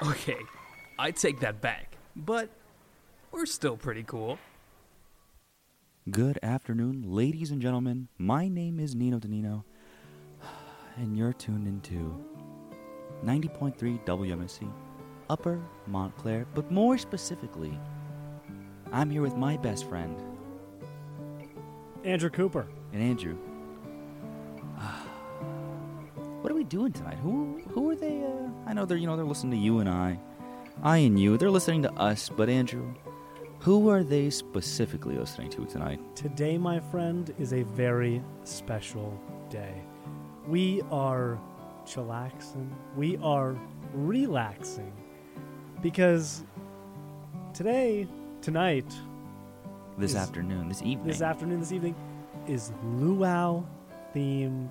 Okay, I take that back, but we're still pretty cool. Good afternoon, ladies and gentlemen. My name is Nino Danino, and you're tuned into 90.3 WMSC, Upper Montclair, but more specifically, I'm here with my best friend, Andrew Cooper. and Andrew. What are we doing tonight? Who who are they? Uh, I know they're you know they're listening to you and I, I and you. They're listening to us, but Andrew, who are they specifically listening to tonight? Today, my friend, is a very special day. We are chillaxing. We are relaxing. Because today, tonight, This Is- afternoon, this evening. this afternoon, this evening, is luau themed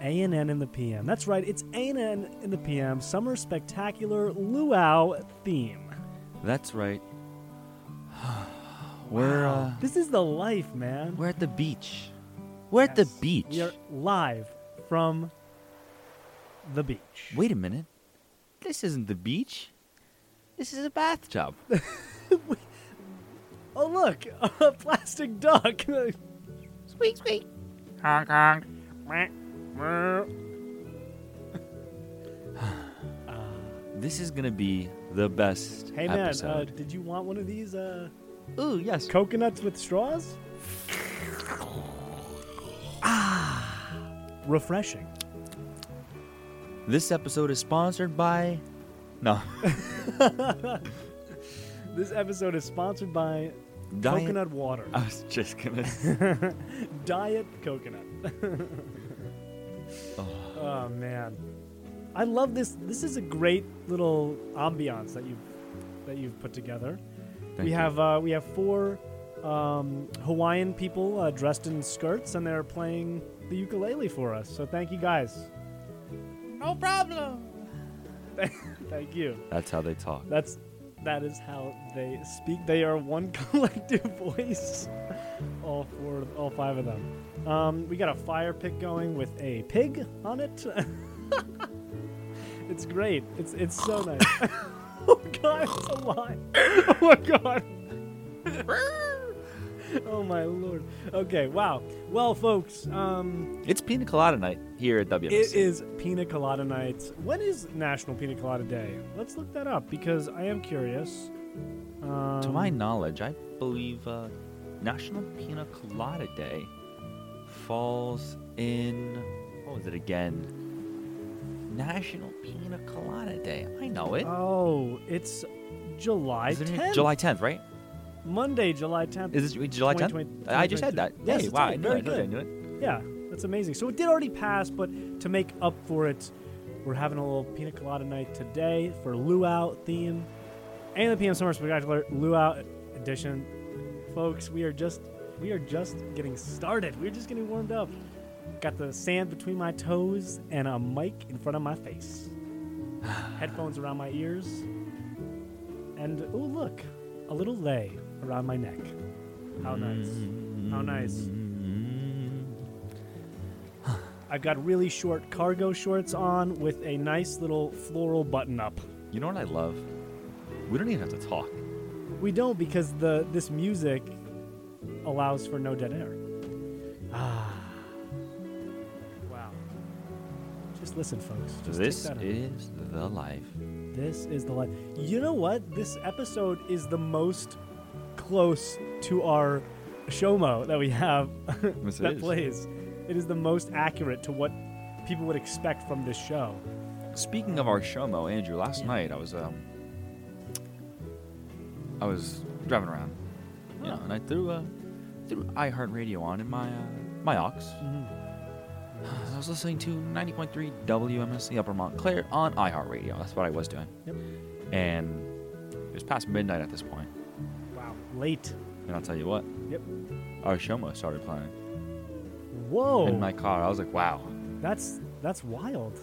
A&N in the PM. That's right, it's A&N in the PM, Summer Spectacular Luau theme. That's right. We're uh, This is the life, man. we're at the beach. We're at the beach. We are live from the beach. Wait a minute. This isn't the beach. This is a bathtub. Oh, look, a plastic duck. squeak squeak. This is gonna be the best hey, man, uh, episode. did you want one of these uh, Ooh, yes. coconuts with straws? ah, refreshing. This episode is sponsored by. No. This episode is sponsored by Diet- coconut water. I was just gonna. Diet coconut. Oh. oh man, I love this. This is a great little ambiance that you've that you've put together. Thank we you. have uh, we have four um, Hawaiian people uh, dressed in skirts, and they're playing the ukulele for us. So thank you guys. No problem. Thank you. That's how they talk. That's that is how they speak. They are one collective voice. All four, all five of them. Um, we got a fire pit going with a pig on it. it's great. It's it's so nice. oh god, it's alive. Oh my god. oh my lord. Okay, wow. Well, folks, um, It's Pina Colada night here at WMC. it is Pina Colada Night. When is National Pina Colada Day? Let's look that up because I am curious. Um, To my knowledge, I believe uh, National Pina Colada Day falls in what was it again? National Pina Colada Day. I know it. Oh, it's July Isn't it 10th. July 10th, right? Monday, July 10th. Is it July 10th? I just had that. 2022. Yes, hey, wow. I knew, Very I knew, good. I knew it. Yeah, that's amazing. So it did already pass, but to make up for it, we're having a little pina colada night today for luau theme and the PM Summer Spectacular luau edition. Folks, we are just we are just getting started. We're just getting warmed up. Got the sand between my toes and a mic in front of my face. Headphones around my ears. And oh look, a little lay around my neck. How nice. How nice. I've got really short cargo shorts on with a nice little floral button up. You know what I love? We don't even have to talk. We don't because the this music allows for no dead air. Ah. Wow. Just listen, folks. Just this take that in. is the life. This is the life. You know what? This episode is the most close to our showmo that we have Yes, that plays. It is the most accurate to what people would expect from this show. Speaking of our showmo, Andrew, last night I was um I was driving around, you know, and I threw uh threw iHeartRadio on in my uh, my aux. I was listening to 90.3 WMSC Upper Montclair on iHeartRadio. That's what I was doing. Yep. And it was past midnight at this point. Late. and I'll tell you what, Yep. our showmo started playing Whoa. in my car. I was like, wow. That's that's wild.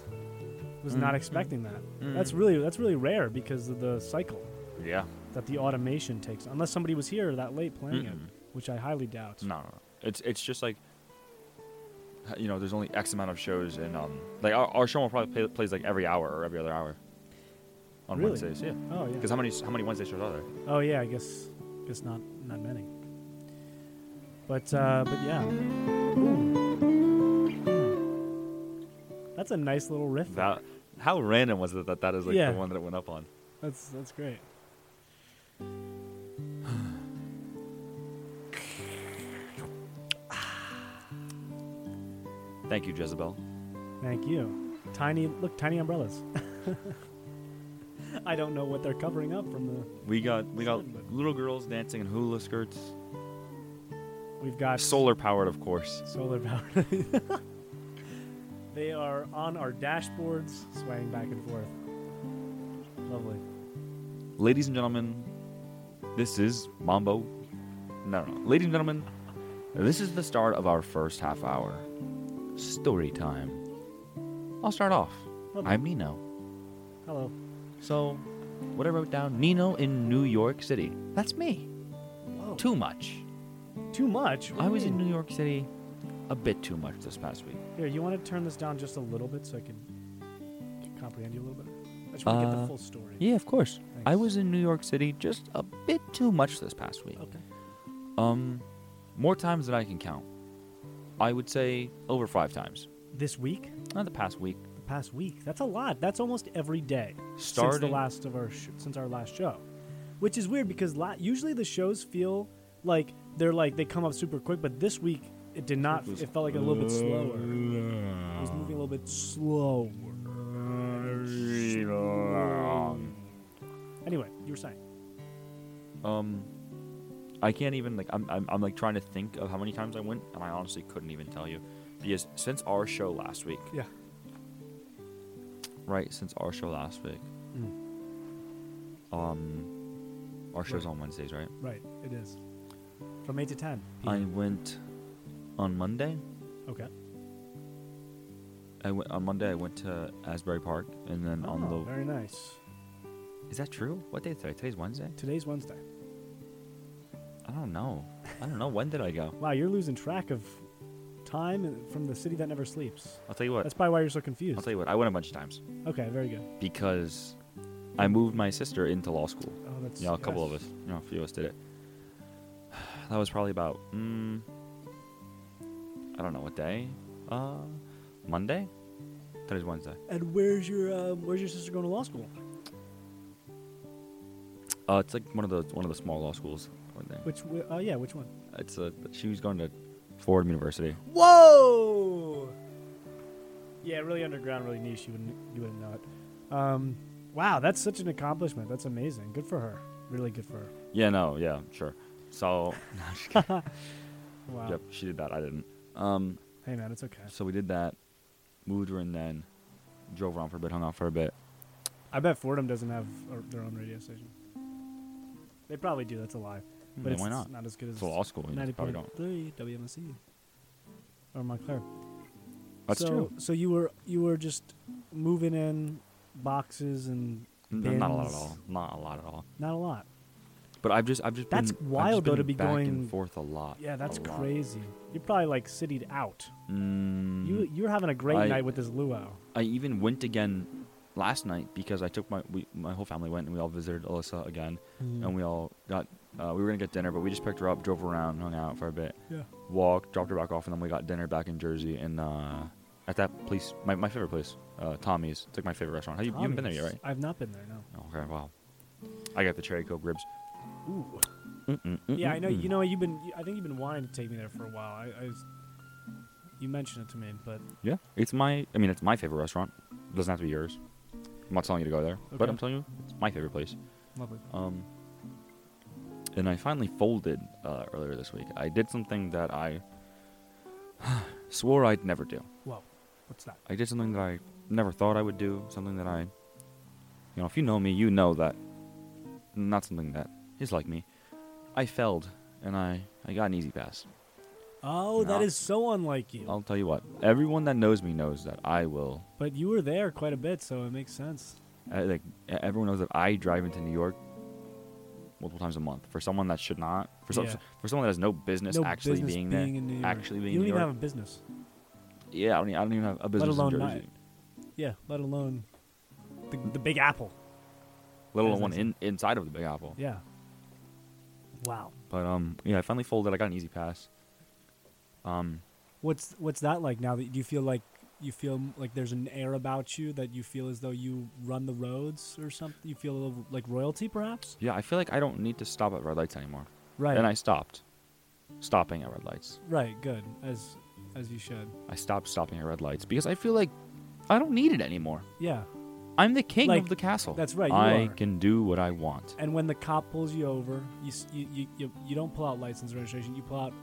Was not Mm, expecting that. mm. That's really that's really rare because of the cycle Yeah. that the automation takes. Unless somebody was here that late playing it, Mm-mm. which I highly doubt. No, no, no. It's it's just like h- you know, there's only X amount of shows, and um, like our, our show will probably play, plays like every hour or every other hour. on Really? Wednesdays. Yeah. Oh yeah. Because how many how many Wednesday shows are there? Oh yeah, I guess guess not not many. But uh, but yeah. Ooh. That's a nice little riff. That how random was it that that is like Yeah. the one that it went up on? That's that's great. Thank you, Jezebel. Thank you. Tiny look, tiny umbrellas. I don't know what they're covering up from the. We got we got little girls dancing in hula skirts, We've got solar powered, of course. solar powered. they are on our dashboards, swaying back and forth. Lovely. Ladies and gentlemen, this is Mambo. No, no. Ladies and gentlemen, this is the start of our first half hour. Story time. I'll start off. Lovely. I'm Nino. Hello. So, what I wrote down Nino in New York City. That's me. Whoa. Too much. Too much. What I you was in? New York City a bit too much this past week. Here, you want to turn this down just a little bit so I can, can comprehend you a little bit? I just want to get Uh, the full story. Yeah, of course. I was in New York City just a bit too much this past week. Okay. Um, more times than I can count. I would say over five times. This week? Not the past week. Past week. That's a lot. That's almost every day since the last of our sh- since our last show, which is weird because la- usually the shows feel like they're like they come up super quick, but this week it did not. was- It felt like a little bit slower. It was moving a little bit slower. Anyway, you were saying. Um, I can't even like I'm, I'm I'm like trying to think of how many times I went, and I honestly couldn't even tell you, because since our show last week, Yeah. Right? Since our show last week, um, our show's Right. on Wednesdays, right? Right. It is. From eight to ten. I went on Monday. Okay. I went on Monday. I went to Asbury Park, and then on Oh, the very nice. is that true? What day is today? Today's Wednesday. Today's Wednesday. I don't know. I don't know. When did I go? Wow, you're losing track of time from the city that never sleeps. I'll tell you what. That's probably why you're so confused. I'll tell you what. I went a bunch of times Okay, very good. because I moved my sister into law school. Oh, that's Yeah, a couple of us. You know, a few of us did it. That was probably about mm, I don't know what day. Uh, Monday. Today's Wednesday. And where's your um, where's your sister going to law school? Uh, it's like one of the one of the small law schools. I think. Which wh- oh yeah, which one? It's a she was going to Fordham University. Whoa! Yeah, really underground, really niche. You wouldn't you wouldn't know it. Um, wow, that's such an accomplishment. That's amazing. Good for her. Really good for her. Yeah, no, yeah, sure. So, no, just kidding. Wow. yep, she did that. I didn't. Um, Hey man, it's okay. so we did that, moved her in, then drove around for a bit, hung out for a bit. I bet Fordham doesn't have a, their own radio station. They probably do. That's a lie. Hmm, But it's why not? not as good as a law school. You ninety probably don't. three WMSC or Montclair. That's so, true. So you were you were just moving in boxes and N- Not a lot at all. Not a lot at all. not a lot. But I've just, I've just That's been, I've just wild, though, to be back going- and forth a lot. Yeah, that's crazy. You're probably like citied out. Mm, You you're having a great I- night with this luau. I even went again last night because I took my, we, my whole family went and we all visited Alyssa again, and we all got, uh, we were gonna get dinner, but we just picked her up, drove around, hung out for a bit, yeah. walked, dropped her back off, and then we got dinner back in Jersey and uh, at that place, my, my favorite place, uh, Tommy's. It's like my favorite restaurant. Have you, you haven't been there yet, right? I've not been there. No. Okay, wow. I got the cherry coke ribs. Ooh. Mm-mm, Yeah, I know. mm-mm. You know, you've been. I think you've been wanting to take me there for a while. I, I was- you mentioned it to me, but Yeah, it's my. I mean, it's my favorite restaurant. It doesn't have to be yours. I'm not telling you to go there, but I'm telling you, it's my favorite place. lovely. Um, and I finally folded uh, earlier this week. I did something that I swore I'd never do. Whoa, what's that? I did something that I never thought I would do. Something that I, you know, if you know me, you know that not something that is like me. I failed, and I I got an E-ZPass. Oh, that is so unlike you. I'll tell you what. Everyone that knows me knows that I will But you were there quite a bit, so it makes sense. I, like everyone knows that I drive into New York multiple times a month. For someone that should not, for some, Yeah. for someone that has no business no actually business being, being there, in New York. actually being you don't even have a business. yeah, I don't, I don't even have a business alone in not- Jersey. Yeah, let alone the, the Big Apple. let alone one in, inside of the Big Apple. Yeah. Wow. But um, yeah, I finally folded. I got an E-ZPass. Um, What's what's that like now that do you feel like you feel like there's an air about you that you feel as though you run the roads or something? You feel a little like royalty, perhaps? yeah, I feel like I don't need to stop at red lights anymore. Right. And I stopped stopping at red lights. right. Good. As as you should. I stopped stopping at red lights because I feel like I don't need it anymore. Yeah. I'm the king Like, of the castle. that's right, you I are. can do what I want. And when the cop pulls you over, you you you, you, you don't pull out license registration. You pull out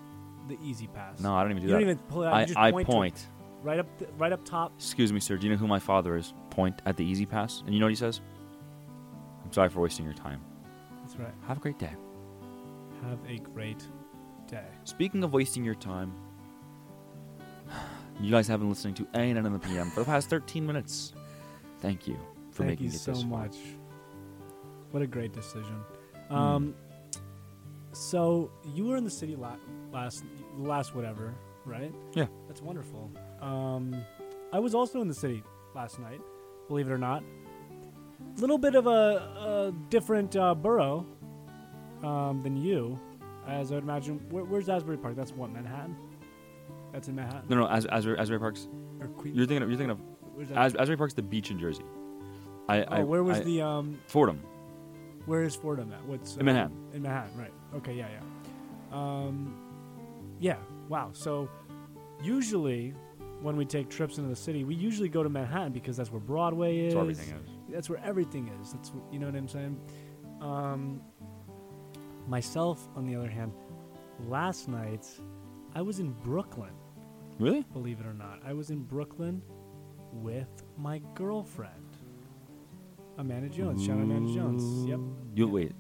the E-ZPass. No, I don't even do you that. don't even pull it out. I, you just I point, point. Right up th- right up top. Excuse me, sir. Do you know who my father is? Point at the E-ZPass. And you know what he says? I'm sorry for wasting your time. That's right. Have a great day. Have a great day. Speaking of wasting your time, you guys have been listening to A&N in the PM for the past 13 minutes. Thank you for Thank making you it so this far. much. What a great decision. Hmm. Um, so you were in the city la- last last whatever, right? Yeah. That's wonderful. Um, I was also in the city last night, believe it or not. A Little bit of a, a different uh, borough um, than you, as I would imagine. Where, where's Asbury Park? That's what Manhattan. That's in Manhattan. No, no, As- Asbury, Asbury Park's. Or. You're thinking of. You're thinking of. that? As- Asbury Park's the beach in Jersey. I. oh, I where was I- the um? Fordham Where is Fordham at? What's in uh, Manhattan? In Manhattan, right? Okay, yeah, yeah. Um, yeah. Wow. So usually when we take trips into the city, we usually go to Manhattan because that's where Broadway is. That's where everything is. That's where everything is. That's you know what I'm saying. Um, myself, on the other hand, last night I was in Brooklyn. Really? Believe it or not, I was in Brooklyn with my girlfriend, Amanda Jones. Shout out Amanda Jones. Yep, You wait.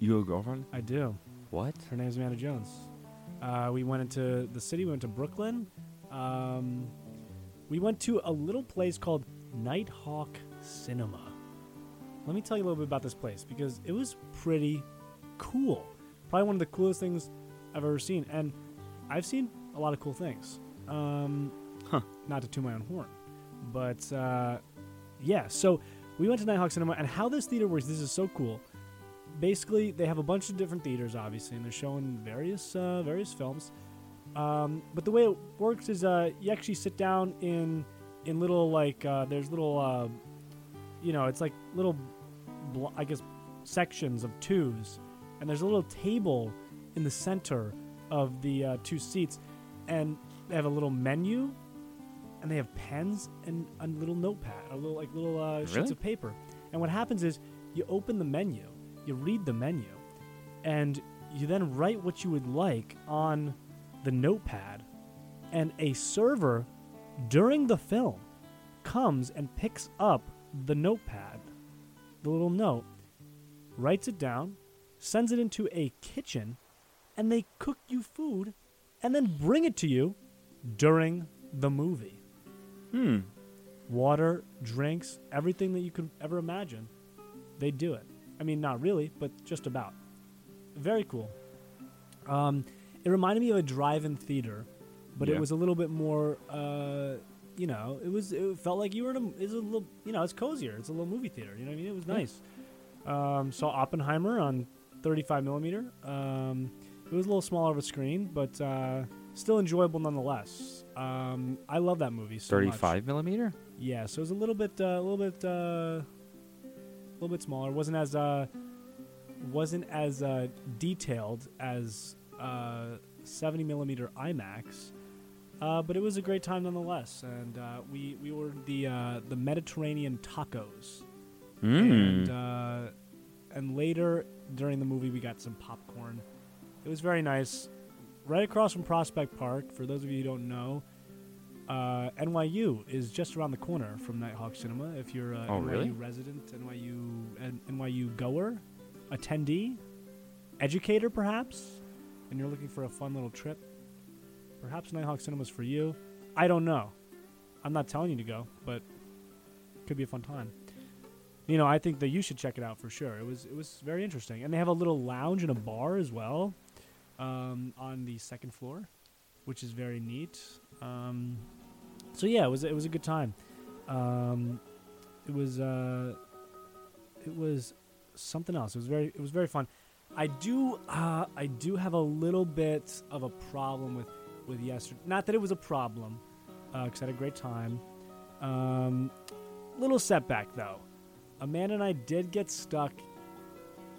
You have a girlfriend? I do. What? Her name's Amanda Jones. Uh, we went into the city. We went to Brooklyn. Um, we went to a little place called Nitehawk Cinema. Let me tell you a little bit about this place because it was pretty cool. Probably one of the coolest things I've ever seen, and I've seen a lot of cool things. Um, Huh. Not to toot my own horn, but uh, yeah. So we went to Nitehawk Cinema, and how this theater works. This is so cool basically they have a bunch of different theaters obviously and they're showing various uh, various films. Um, but the way it works is uh, you actually sit down in in little like uh, there's little uh, you know it's like little i guess sections of twos. And there's a little table in the center of the uh, two seats. And they have a little menu. And they have pens and a little notepad a little like little uh, sheets Really? of paper. And what happens is you open the menu you read the menu and you then write what you would like on the notepad and a server during the film comes and picks up the notepad the little note writes it down sends it into a kitchen and they cook you food and then bring it to you during the movie Hmm. water drinks everything that you could ever imagine they do it I mean, not really, but just about. Very cool. Um, it reminded me of a drive-in theater, but Yeah. it was a little bit more. Uh, you know, it was. It felt like you were in a. It's a little. You know, it's cozier. It's a little movie theater. You know what I mean? It was nice. Um, saw Oppenheimer on 35 millimeter. Um, it was a little smaller of a screen, but uh, still enjoyable nonetheless. Um, I love that movie. So much. 35 millimeter? Yeah, so it was a little bit, uh, a little bit, uh, a little bit smaller. wasn't as uh, wasn't as uh, detailed as uh, 70 millimeter IMAX, uh, but it was a great time nonetheless. And uh, we we ordered the uh, the Mediterranean tacos, and Mm. uh, and later during the movie we got some popcorn. It was very nice. Right across from Prospect Park. For those of you who don't know, uh, NYU is just around the corner from Nitehawk Cinema. If you're a Oh, NYU really? resident, NYU N- NYU goer, attendee, educator, perhaps, and you're looking for a fun little trip, perhaps Nitehawk Cinema's for you. I don't know. I'm not telling you to go, but could be a fun time. You know, I think that you should check it out for sure. It was it was very interesting, and they have a little lounge and a bar as well um, on the second floor, which is very neat. Um, so yeah, it was it was a good time. Um, it was uh, it was something else. It was very it was very fun. I do uh, I do have a little bit of a problem with with yesterday. Not that it was a problem, because I had a great time. Um, little setback though. Amanda and I did get stuck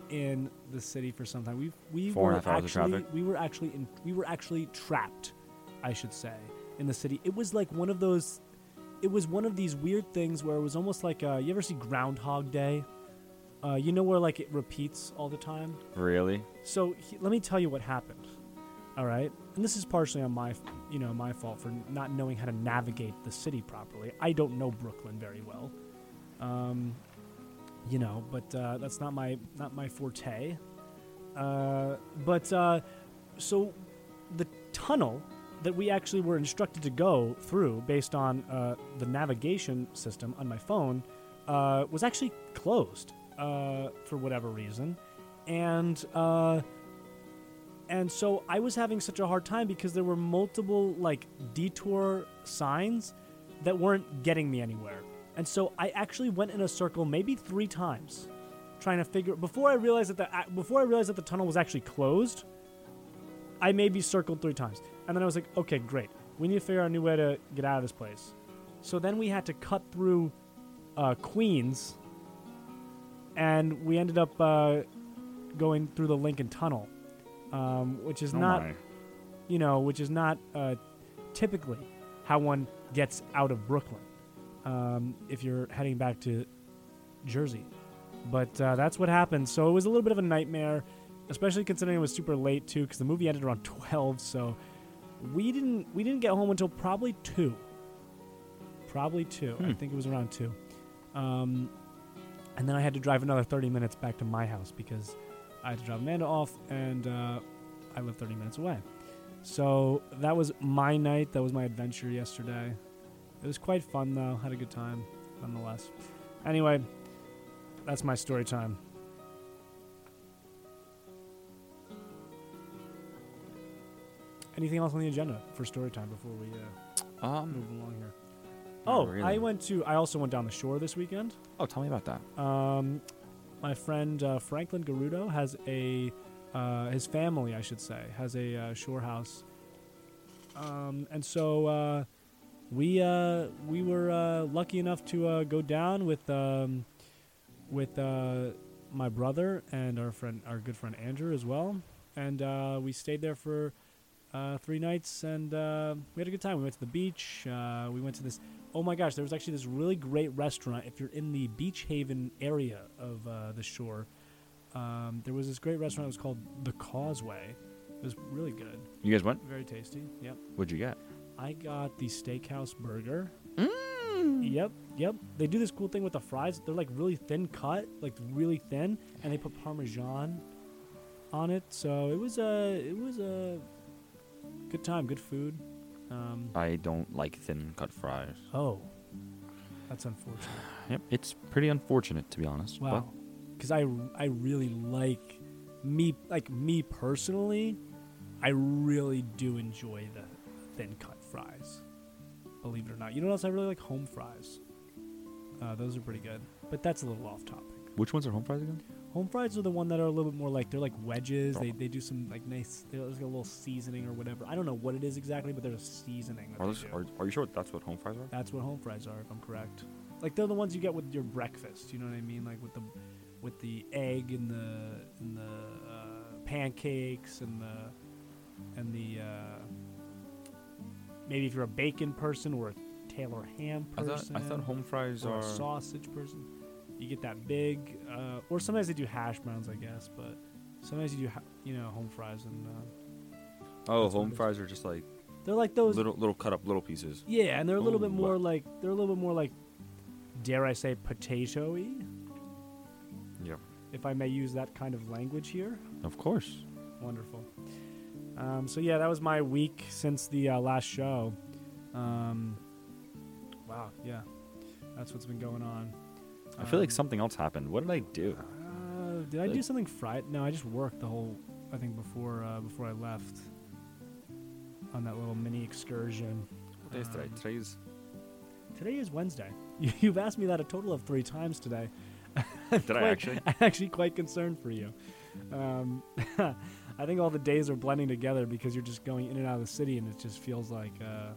in the city for some time. We we Four were and a half hours of actually we were actually in we were actually trapped, I should say, in the city. It was like one of those. It was one of these weird things where it was almost like uh, you ever see Groundhog Day? Uh, you know where like it repeats all the time. Really? So he, let me tell you what happened. All right, and this is partially on my, you know, my fault for not knowing how to navigate the city properly. I don't know Brooklyn very well, um, you know, but uh, that's not my not my forte. Uh, but uh, so the tunnel that we actually were instructed to go through based on uh, the navigation system on my phone uh, was actually closed uh, for whatever reason, and uh, and so I was having such a hard time because there were multiple like detour signs that weren't getting me anywhere, and so I actually went in a circle maybe three times, trying to figure before I realized that the before I realized that the tunnel was actually closed. I maybe circled three times, and then I was like, okay, great. We need to figure out a new way to get out of this place. So then we had to cut through uh, Queens, and we ended up uh, going through the Lincoln Tunnel, um, which is Oh not, my. you know, which is not uh, typically how one gets out of Brooklyn um, if you're heading back to Jersey. But uh, that's what happened. So it was a little bit of a nightmare, especially considering it was super late too, because the movie ended around twelve. So we didn't we didn't get home until probably two. Probably two. I Hmm. think it was around two. Um, and then I had to drive another thirty minutes back to my house because I had to drop Amanda off, and uh, I live thirty minutes away. So that was my night. That was my adventure yesterday. It was quite fun though. Had a good time, nonetheless. Anyway, that's my story time. Anything else on the agenda for story time before we uh, Um. move along here? Oh, really. I went to. I also went down the shore this weekend. Oh, tell me about that. Um, my friend uh, Franklin Garudo has a. Uh, his family, I should say, has a uh, shore house. Um, and so uh, we uh, we were uh, lucky enough to uh, go down with um, with uh, my brother and our friend, our good friend Andrew as well, and uh, we stayed there for uh, three nights, and uh, we had a good time. We went to the beach. Uh, we went to this. Oh my gosh, there was actually this really great restaurant. If you're in the Beach Haven area of uh, the shore, um, there was this great restaurant. It was called The Causeway. It was really good, You guys went? very tasty. Yep. What'd you get? I got the steakhouse burger. Mm. Yep, yep. They do this cool thing with the fries. They're like really thin cut, like really thin, and they put parmesan on it. So it was a it was a good time, good food. Um, I don't like thin cut fries. oh, that's unfortunate. Yep, it's pretty unfortunate to be honest. Wow, because I I really like me like me personally, I really do enjoy the thin cut fries. Believe it or not, you know what else I really like? Home fries. Uh, those are pretty good, but that's a little off topic. Which ones are home fries again? Home fries are the one that are a little bit more like they're like wedges. They, they do some like nice. There's like a little seasoning or whatever. I don't know what it is exactly, but there's a seasoning. That Are, they those, do. are, are you sure that's what home fries are? That's what home fries are, if I'm correct. Like they're the ones you get with your breakfast. You know what I mean? Like with the with the egg and the and the uh, pancakes and the and the uh, maybe if you're a bacon person or a Taylor ham I person. thought I thought home fries or are. a sausage person. You get that big, uh, or sometimes they do hash browns, I guess. But sometimes you do, ha- you know, home fries, and uh, Oh, home fries are just like they're like those. little little cut up little pieces. yeah, and they're a little Ooh, bit more like they're a little bit more like, dare I say, potato-y, Yep. if I may use that kind of language here. Of course. Wonderful. Um, so yeah, that was my week since the uh, last show. Um, wow, yeah, that's what's been going on. I feel like Um, something else happened. What did I do? Uh, did I do something Friday? No, I just worked the whole. I think before uh, before I left on that little mini excursion. What day is today? Um, Today's Today is Wednesday. You've asked me that a total of three times today. Did I actually? I'm actually quite concerned for you. Um, I think all the days are blending together because you're just going in and out of the city, and it just feels like uh,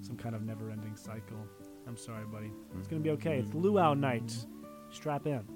some kind of never-ending cycle. I'm sorry, buddy. It's gonna be okay. It's luau night. Strap in.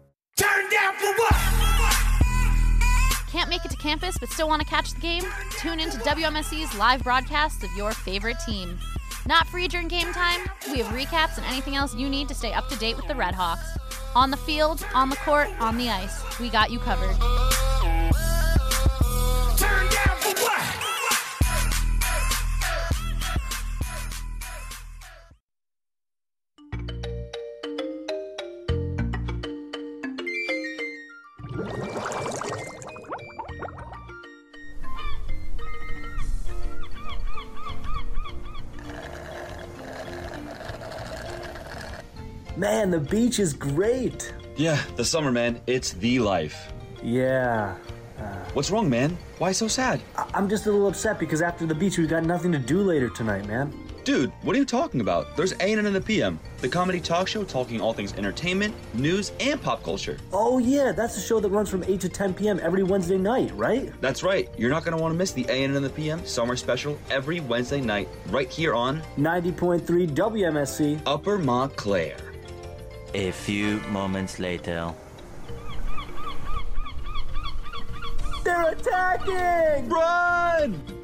Can't make it to campus but still want to catch the game? Tune in to WMSC's live broadcasts of your favorite team. Not free during game time? We have recaps and anything else you need to stay up to date with the Redhawks. On the field, on the court, on the ice, we got you covered. Man, the beach is great. Yeah, the summer, man. It's the life. Yeah. What's wrong, man? Why so sad? I- I'm just a little upset because after the beach, we've got nothing to do later tonight, man. Dude, what are you talking about? There's A&N in the PM, the comedy talk show talking all things entertainment, news, and pop culture. Oh, yeah, that's the show that runs from 8 to 10 p.m. every Wednesday night, right? That's right. You're not going to want to miss the A&N in the PM summer special every Wednesday night right here on 90.3 WMSC. Upper Montclair. A few moments later. They're attacking! Run!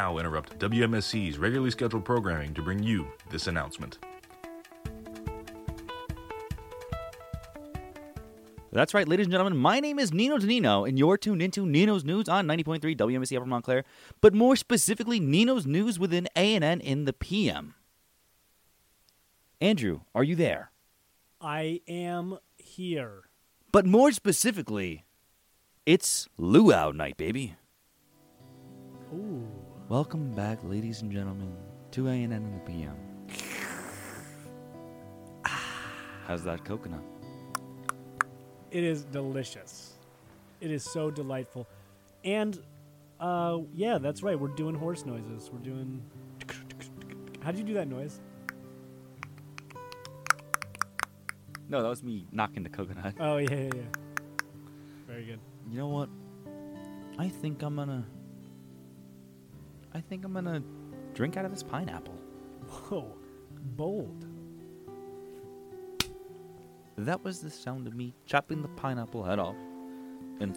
Now interrupt WMSC's regularly scheduled programming to bring you this announcement. That's right, ladies and gentlemen. My name is Nino Danino, and you're tuned into Nino's News on 90.3 WMSC Upper Montclair, but more specifically, Nino's News within A&N in the PM. Andrew, are you there? I am here. But more specifically, it's luau night, baby. Ooh. Welcome back, ladies and gentlemen, to A&N in the PM. How's that coconut? It is delicious. It is so delightful. And uh yeah, that's right. We're doing horse noises. We're doing How'd you do that noise? No, that was me knocking the coconut. Oh yeah, yeah, yeah. Very good. You know what? I think I'm gonna. I think I'm gonna drink out of this pineapple. Whoa. Bold. That was the sound of me chopping the pineapple head off and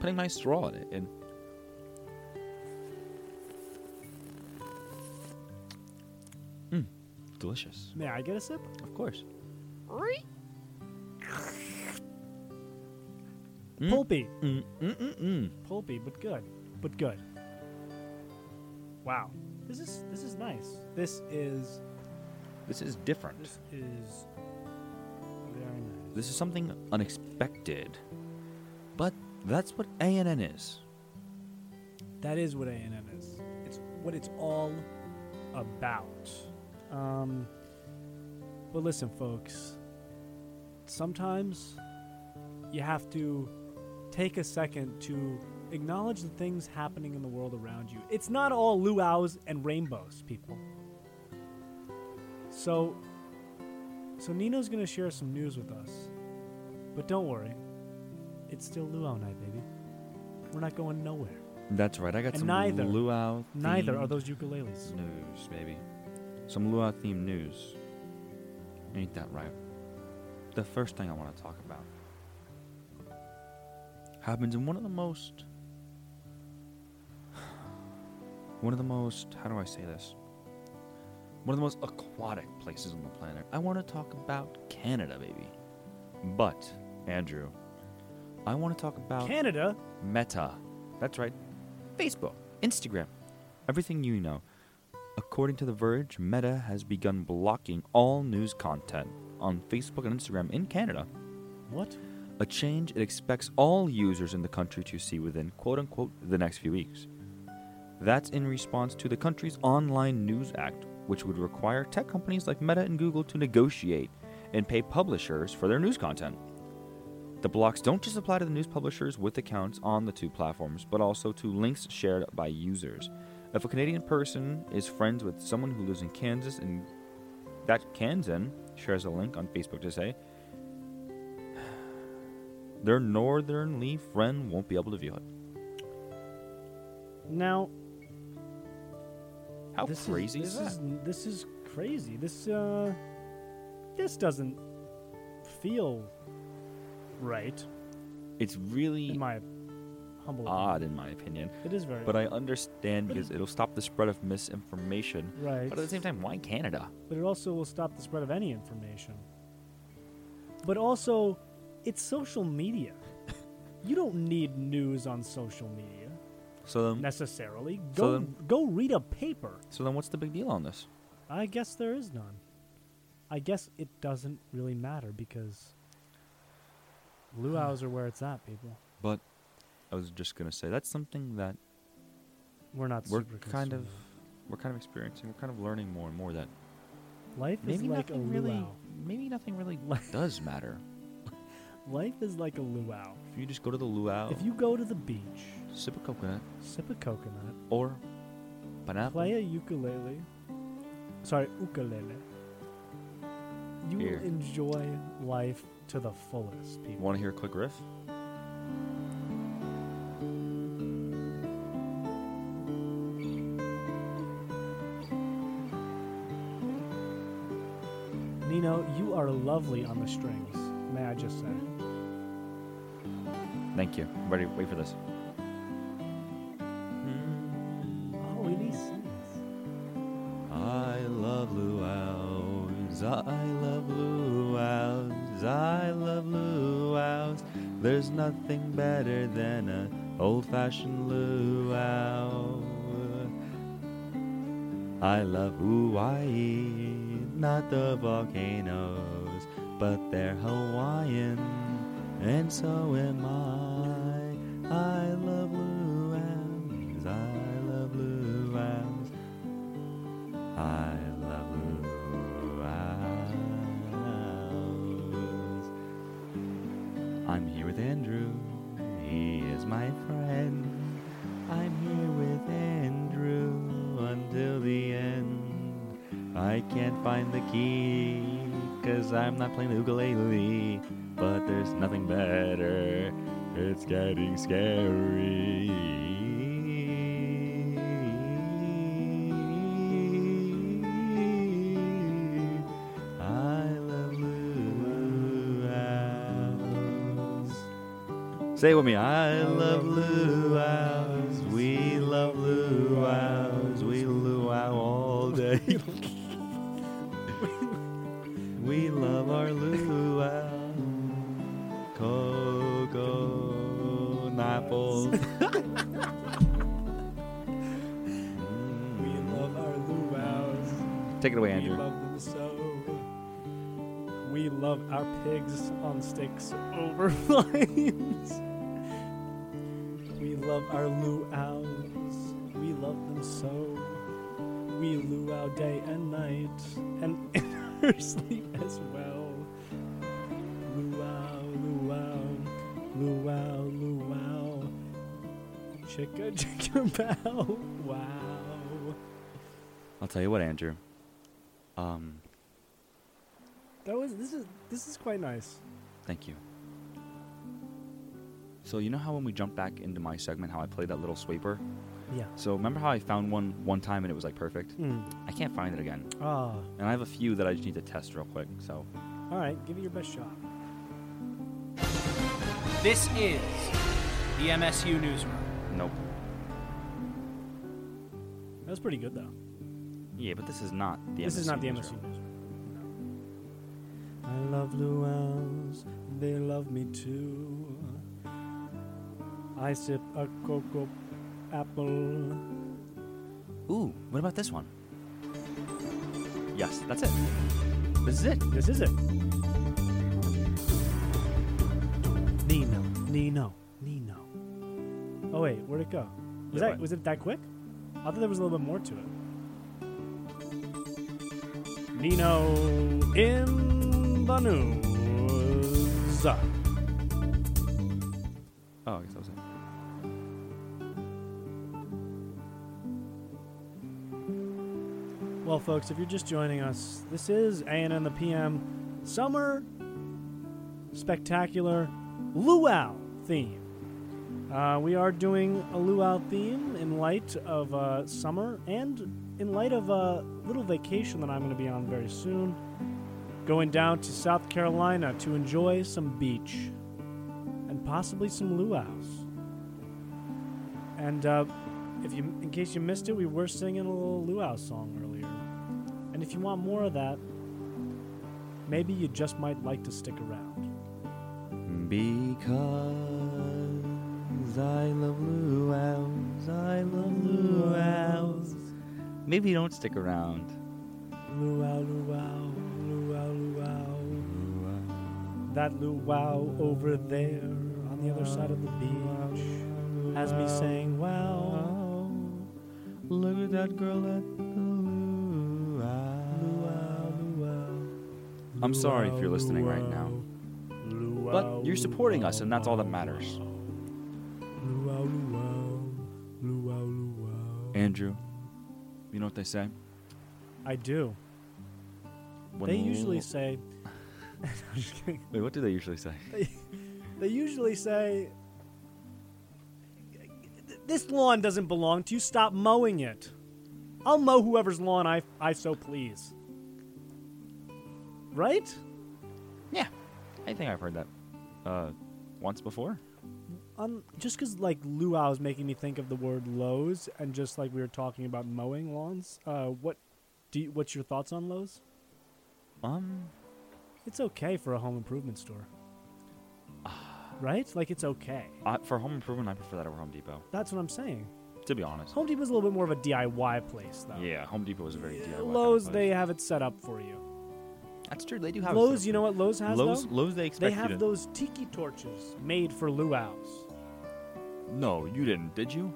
putting my straw in it and. Mmm, delicious. May I get a sip? Of course. Pulpy. Mm, mm, mm, mm. Pulpy, but good. But good. Wow. This is this is nice. This is This is different. this is very nice. This is something unexpected. But that's what A&N is. That is what A&N is. It's what it's all about. Um, but listen, folks. Sometimes you have to take a second to acknowledge the things happening in the world around you. It's not all luau's and rainbows, people. So, so Nino's gonna share some news with us. But don't worry, it's still luau night, baby. We're not going nowhere. That's right. I got And some neither- luau. Neither are those ukuleles. news, baby. Some luau themed news. Ain't that right? The first thing I want to talk about happens in one of the most. One of the most. How do I say this? One of the most aquatic places on the planet. I want to talk about Canada, baby. But, Andrew, I want to talk about. Canada? Meta. That's right. Facebook, Instagram, everything you know. According to The Verge, Meta has begun blocking all news content on Facebook and Instagram in Canada. What? A change it expects all users in the country to see within quote unquote the next few weeks. That's in response to the country's Online News Act, which would require tech companies like Meta and Google to negotiate and pay publishers for their news content. The blocks don't just apply to the news publishers with accounts on the two platforms, but also to links shared by users. If a Canadian person is friends with someone who lives in Kansas and that Kansan shares a link on Facebook to say, their northernly friend won't be able to view it. Now, How this crazy is, is, this that? Is, this is crazy. This uh, this doesn't feel right. It's really in my humble odd, in my opinion. It is very But I understand because it'll stop the spread of misinformation. Right. But at the same time, why Canada? But it also will stop the spread of any information. But also, it's social media. you don't need news on social media So then, necessarily. so Go then- go read a paper. so then, what's the big deal on this? I guess there is none. I guess it doesn't really matter because luau's hmm. are where it's at, people. But I was just gonna say that's something that We're not. we're kind of we're kind of experiencing. We're kind of learning more and more that. Life maybe is like a nothing really luau. maybe nothing really does matter. Life is like a luau. If you just go to the luau, If you go to the beach, sip a coconut sip a coconut, or pineapple, play a ukulele. Sorry, ukulele. You Here. will enjoy life to the fullest, people. want to hear a quick riff? Nino, you are lovely on the strings. may I just say. Thank you. Ready? Wait for this. Nothing better than a old-fashioned luau. I love Hawaii, not the volcanoes, but they're Hawaiian, and so am I. playing the ukulele. But there's nothing better. It's getting scary. I love luau's. Say it with me. I love luau's. Our pigs on sticks over flames. We love our luau's. We love them so. We luau day and night, and in our sleep as well. Luau, luau, luau, luau. Chicka, chicka, bow, wow. I'll tell you what, Andrew. Um, That was this is this is quite nice. thank you. So you know how when we jump back into my segment, how I play that little sweeper? Yeah. So remember how I found one one time and it was like perfect? Mm. I can't find it again. Ah, And I have a few that I just need to test real quick. So all right. Give it your best shot. This is the MSU Newsroom. nope. That was pretty good though. Yeah, but this is not the. this is not the newsroom. MSU newsroom. I love luau's. They love me too. I sip a cocoa apple. Ooh, what about this one? Yes, that's it. This is it. This is it. Nino, Nino, Nino. Oh wait, where'd it go? Was Yeah, that what? was it that quick? I thought there was a little bit more to it. Nino in the news. Oh, I guess that was. Well, folks, if you're just joining us, this is A&N the PM Summer Spectacular Luau theme. Uh, we are doing a luau theme in light of uh, summer and in light of a little vacation that I'm going to be on very soon. Going down to South Carolina to enjoy some beach and possibly some luau's. And uh, if you, in case you missed it, we were singing a little luau song earlier. And if you want more of that, maybe you just might like to stick around. Because I love luau's, I love luau's. Maybe don't stick around. Luau, luau, luau, luau. That luau over there on the other side of the beach has me saying, wow. Look at that girl at the luau, luau. I'm sorry if you're listening right now. Luau, But you're supporting us, and that's all that matters. Luau, luau, luau, luau. Andrew, you know what they say? I do. When They usually say. I'm just kidding. Wait, what do they usually say? They, they usually say, "This lawn doesn't belong to you. Stop mowing it. I'll mow whoever's lawn I I so please." Right? Yeah. I think I've heard that uh, once before. Um, just because like luau is making me think of the word Lowe's, and just like we were talking about mowing lawns. Uh, what do you, what's your thoughts on Lowe's? Um, It's okay for a home improvement store, right? Like it's okay. uh, for home improvement, I prefer that over Home Depot. That's what I'm saying. To be honest. Home Depot's a little bit more of a DIY place, though. Yeah, Home Depot is a very DIY. kind of Lowe's, place. they have it set up for you. That's true. They do have it Lowe's, set you know what Lowe's has Lowe's, though? Lowe's, they expect They you have to- those tiki torches made for luau's. No, you didn't, did you?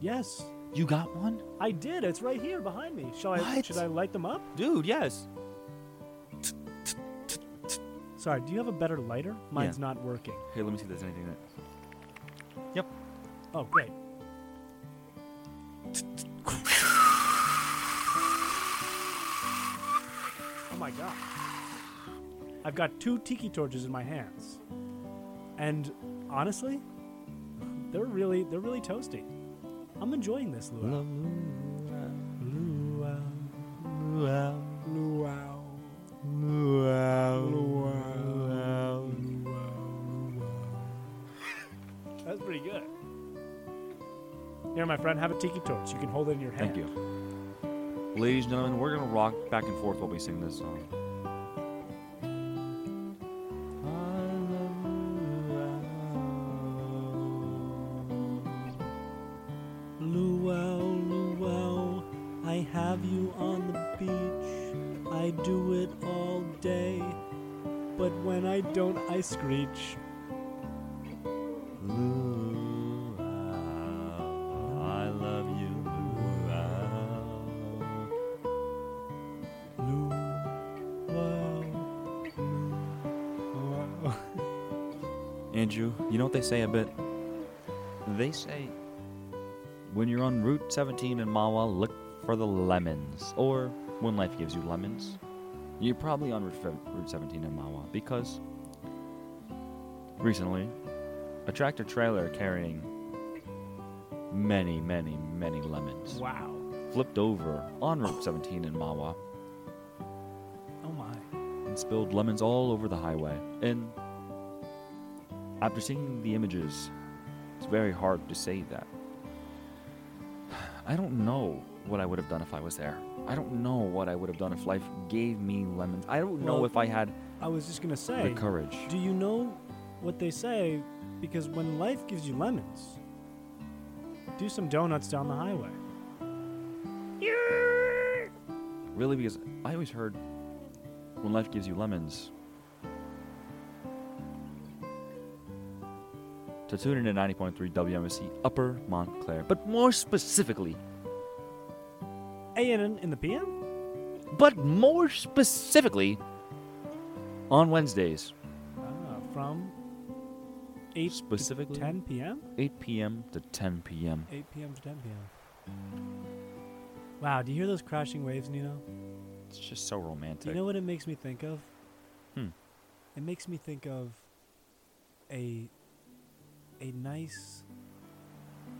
Yes, You got one, I did. It's right here behind me. Shall I? What? Should I light them up? dude? Yes. Sorry. Do you have a better lighter? Mine's not working. Hey, let me see if there's anything that. Yep. Oh, great. Oh my god. I've got two tiki torches in my hands. And honestly, they're really they're really toasty. I'm enjoying this luau. Luau. Luau. Luau. Luau. Luau. Here, my friend, have a tiki torch. You can hold it in your hand. Thank you. Ladies and gentlemen, we're gonna rock back and forth while we sing this song. They say a bit? They say when you're on Route 17 in Mahwah, look for the lemons. Or when life gives you lemons, you're probably on Route, 17 in Mahwah because recently a tractor trailer carrying many, many, many lemons Wow. flipped over on Route 17 in Mahwah Oh my. and spilled lemons all over the highway. And after seeing the images, it's very hard to say that. I don't know what I would have done if I was there. I don't know what I would have done if life gave me lemons. I don't know if I had I was just gonna say. the courage. Do you know what they say? Because when life gives you lemons, do some donuts down the highway. Really, because I always heard when life gives you lemons. To tune in to 90.3 WMSC Upper Montclair, but more specifically, A&N in the PM? but more specifically, on Wednesdays, Ah, from 8 specifically to 10 p.m.? 8 p.m. to 10 p.m. 8 p.m. to 10 p.m. Wow, do you hear those crashing waves, Nino? It's just so romantic. you know what it makes me think of? Hmm. It makes me think of a a nice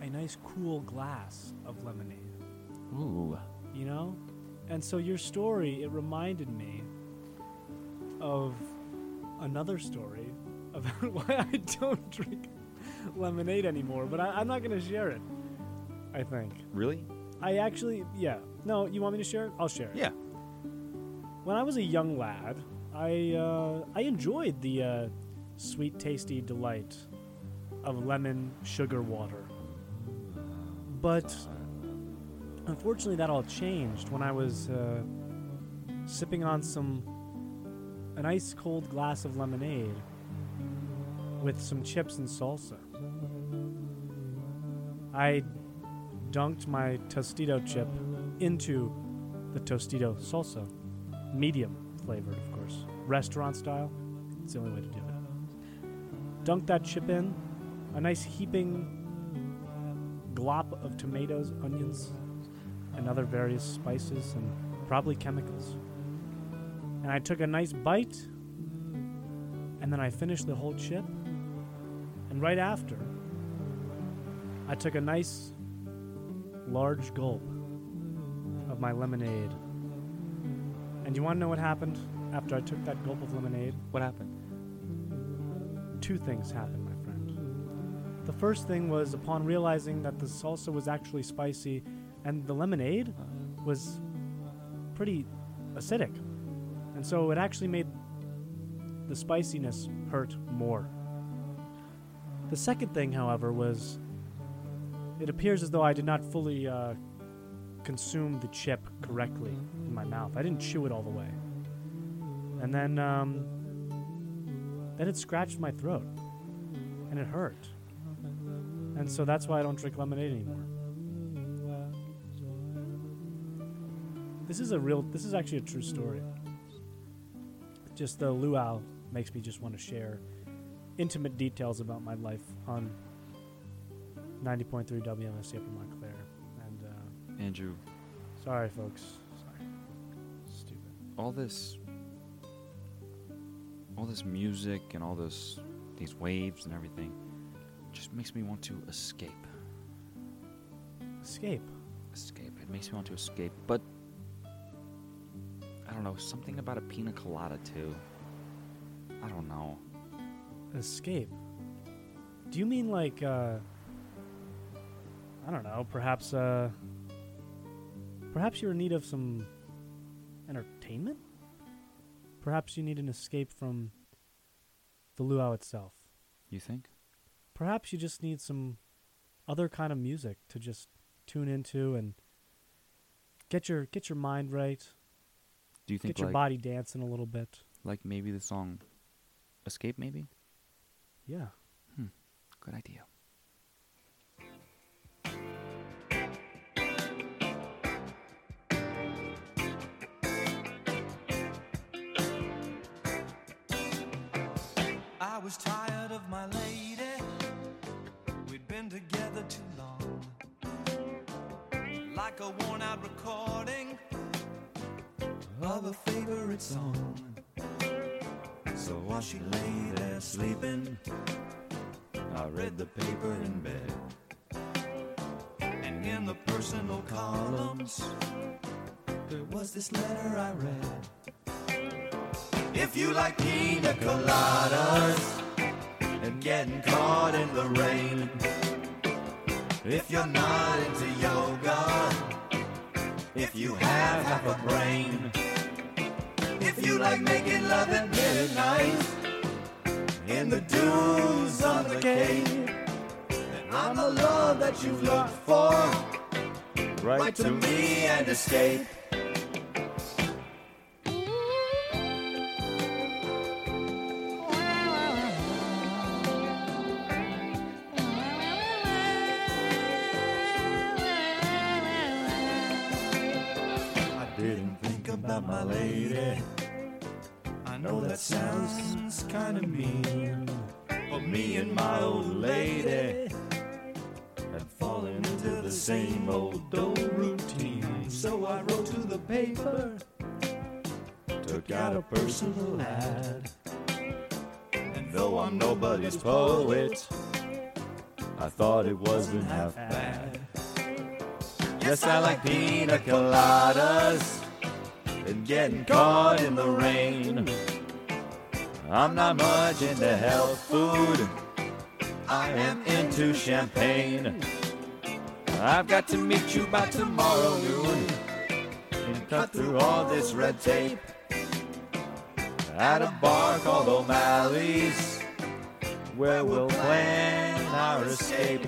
a nice cool glass of lemonade. Ooh, you know? And so your story, it reminded me of another story about why I don't drink lemonade anymore, but I, I'm not going to share it, I think. really? I actually, yeah. No, you want me to share it? I'll share it. Yeah. When I was a young lad, I, uh, I enjoyed the uh, sweet, tasty delight of lemon sugar water. But unfortunately, that all changed when I was uh, sipping on some an ice cold glass of lemonade with some chips and salsa. I dunked my Tostito chip into the Tostito salsa, medium flavored, of course, restaurant style. It's the only way to do it. Dunk that chip in, a nice heaping glop of tomatoes, onions, and other various spices and probably chemicals. And I took a nice bite, and then I finished the whole chip. And right after, I took a nice large gulp of my lemonade. And you want to know what happened after I took that gulp of lemonade? What happened? two things happened. The first thing was upon realizing that the salsa was actually spicy and the lemonade was pretty acidic. And so it actually made the spiciness hurt more. The second thing, however, was it appears as though I did not fully uh, consume the chip correctly in my mouth. I didn't chew it all the way. And then, um, then it scratched my throat, and it hurt. And so that's why I don't drink lemonade anymore. This is a real. This is actually a true story. Just the luau makes me just want to share intimate details about my life on 90.3 WMSC in Montclair. And uh, Andrew, sorry, folks. Sorry. Stupid. all this all this music and all this these waves and everything just makes me want to escape. Escape. Escape. It makes me want to escape, but I don't know, something about a pina colada too. I don't know. Escape. Do you mean like uh I don't know, perhaps uh perhaps you're in need of some entertainment? Perhaps you need an escape from the luau itself. You think? Perhaps you just need some other kind of music to just tune into and get your get your mind right. Do you think get your like, body dancing a little bit. like maybe the song Escape maybe? Yeah. Hmm. Good idea. I was tired of my lady. Been together too long. Like a worn out recording of a favorite song. So while she lay there sleeping, I read the paper in bed. And in the personal columns, there was this letter I read. If you like pina coladas and getting caught in the rain, if you're not into yoga, if you have half a brain, if you like making love at midnight in the dunes of the cave, then I'm the love that you've looked for. Write to me and escape. A personal ad. And though I'm nobody's poet, I thought it wasn't half bad. Yes, I like pina coladas and getting caught in the rain. I'm not much into health food. I am into champagne. I've got to meet you by tomorrow noon and cut through all this red tape at a bar called O'Malley's where we'll plan our escape.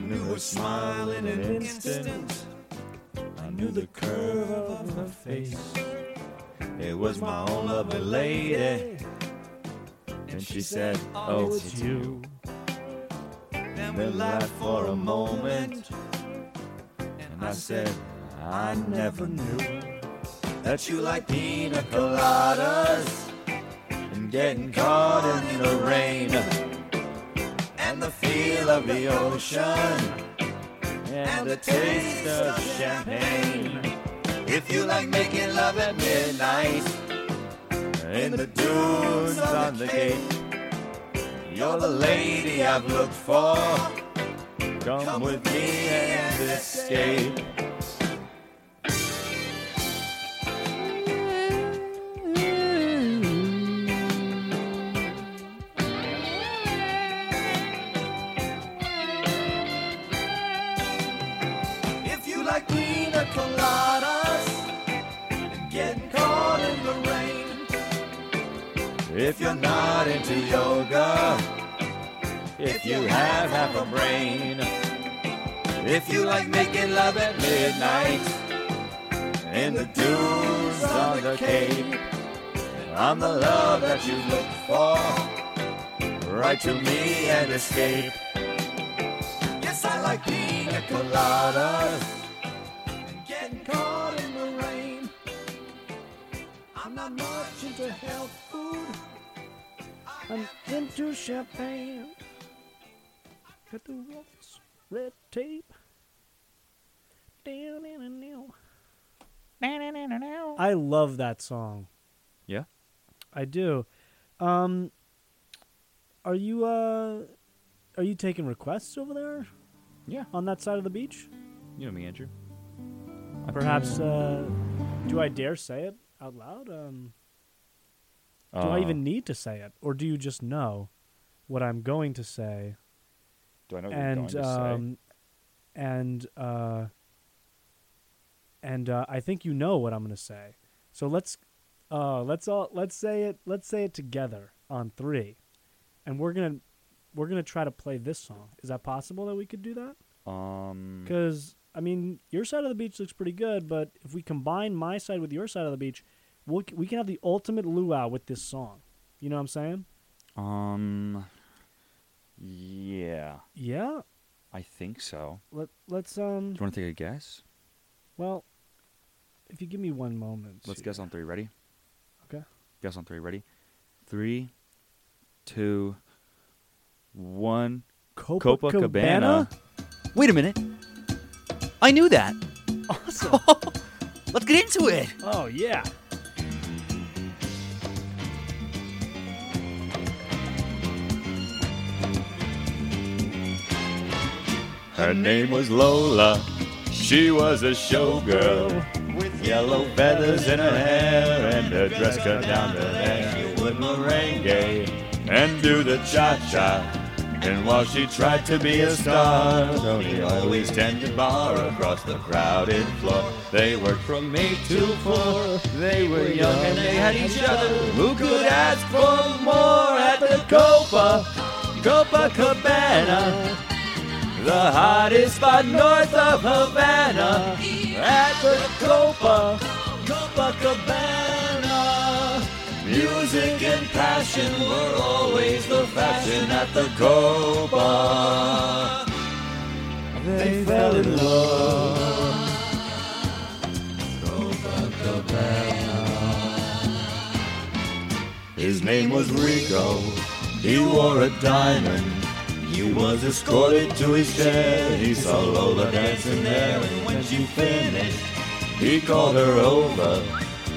Knew her smile in an instant. I knew the curve of her face. It was my own lovely lady, and she said, "Oh, oh it's you." Then we laughed for a moment, and I said, "I never knew." that you like pina coladas and getting caught in the rain and the feel of the ocean and the taste of champagne. If you like making love at midnight in the dunes on the cape, you're the lady I've looked for. Come with me and escape. If you're not into yoga, if you have half a brain. If you like making love at midnight in the dunes on the cape, I'm the love that you look for. Write to me and escape. Yes, I like pina coladas and getting caught in the rain. I'm not much into health food. I'm into champagne. Cut the rules, red tape. Down in a nail. I love that song. Yeah? I do. Um, are you uh, are you taking requests over there? Yeah. On that side of the beach? You know me, Andrew. Perhaps. Uh, do I dare say it out loud? Um, do I Uh, even need to say it, or do you just know what I'm going to say? Do I know what you're and going to say? um, and uh, and uh, I think you know what I'm going to say. So let's uh, let's all let's say it let's say it together on three, and we're gonna we're gonna try to play this song. Is that possible that we could do that? Um, Because I mean, your side of the beach looks pretty good, but if we combine my side with your side of the beach, we'll, we can have the ultimate luau with this song. You know what I'm saying? um, yeah, Yeah. I think so. Let let's um. Do you want to take a guess? Well, if you give me one moment. Let's guess on three. Ready? Okay. Guess on three. Ready? Three, two, one. Copa Copacabana? Wait a minute. I knew that. Awesome. Let's get into it. Oh yeah. Her name was Lola. She was a showgirl with yellow feathers in her hair and her dress cut down to there. She would merengue and do the cha-cha. And while she tried to be a star, Tony always tended bar across the crowded floor. They worked from eight to four. They were young and they had each other. Who could ask for more at the Copa, Copacabana? The hottest spot north of Havana at the Copa, Copacabana. Music and passion were always the fashion at the Copa. They fell in love. Copacabana. His name was Rico. He wore a diamond. He was escorted to his chair. He saw Lola dancing there, and when she finished, he called her over.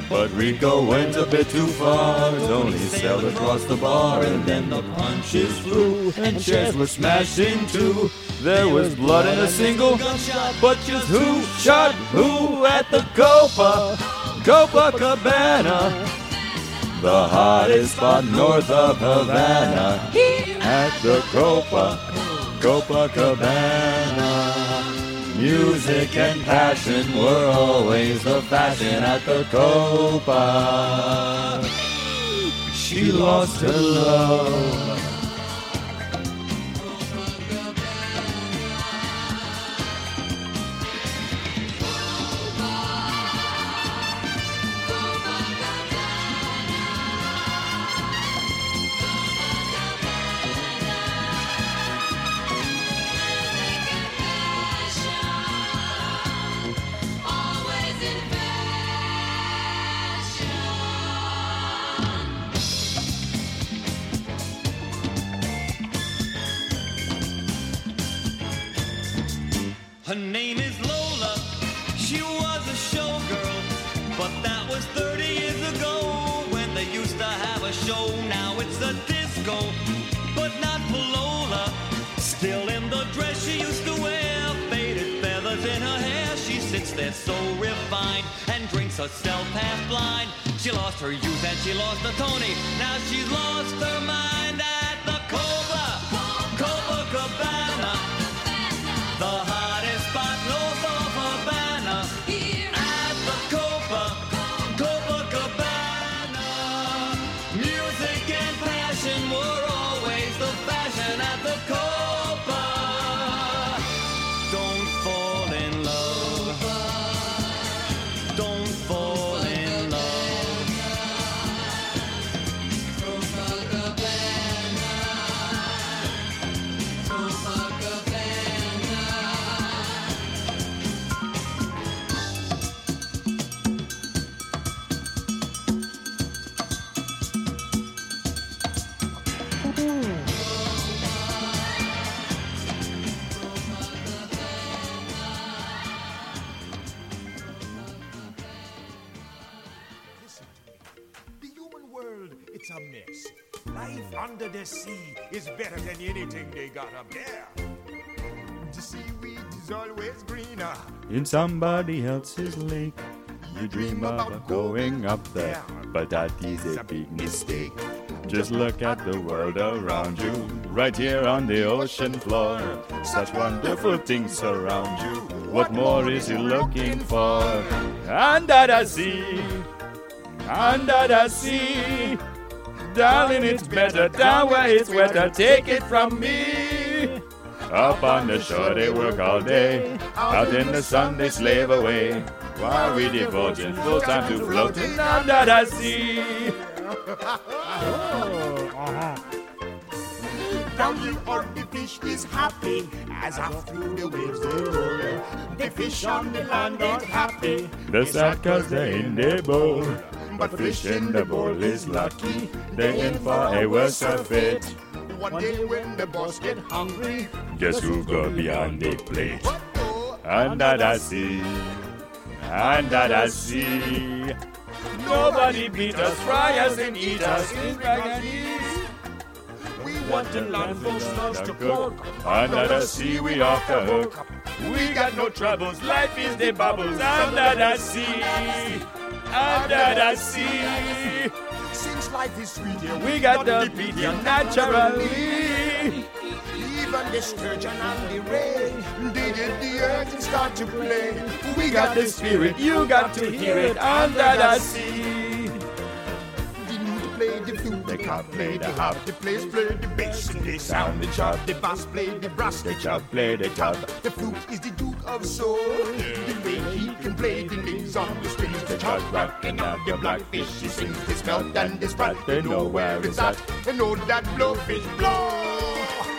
But Rico went a bit too far. Tony sailed across the bar, and then the punches flew, and chairs were smashed in two. There was blood and a single gunshot, but just who shot who at the Copa, Copacabana? The hottest spot north of Havana at the Copa, Copacabana. Music and passion were always the fashion at the Copa. She lost her love. but not Polola. Still in the dress she used to wear, faded feathers in her hair. She sits there so refined and drinks herself half blind. She lost her youth and she lost her Tony. Now she's lost her mind. Got up there. The seaweed is always greener. In somebody else's lake, you dream about going up there, but that is a big mistake. Just look at the world around you, right here on the ocean floor. Such wonderful things surround you. What more is he looking for? Under the sea, under the sea. Darling, it's better down where it's wetter. Take it from me. Up on the shore they work all day. Out in the sun they slave away. While we devoting full time to floating under the sea. Down here on the fish is happy as off through the waves they roll. The fish on the land ain't happy. They're sad cause they're in their bowl. But fish in the bowl is lucky. They're in for a worse fate. One day when the boss get hungry, Guess who go beyond the plate? Under oh, the sea, under the sea. Nobody beat us, fry us and eat us in agony. we want the land from slugs to pork. Under the sea, we off the hook. We got no troubles, life is the bubbles under the sea. Under the sea. Since life is sweet here, We got the beat here naturally. Even the sturgeon and the ray, they get the earth and start to play. We got the spirit, you got to hear it under the sea. The play the flute, they the cop play the harp, the players play the bass, and they sound the chop, the bass play the brass, the chop play the chop. The flute is the duke of soul. The way he can play the names on the strings, the chop rocking out the blackfish. He sings his melt and his sprat. They know where it's at, and know that blowfish blow.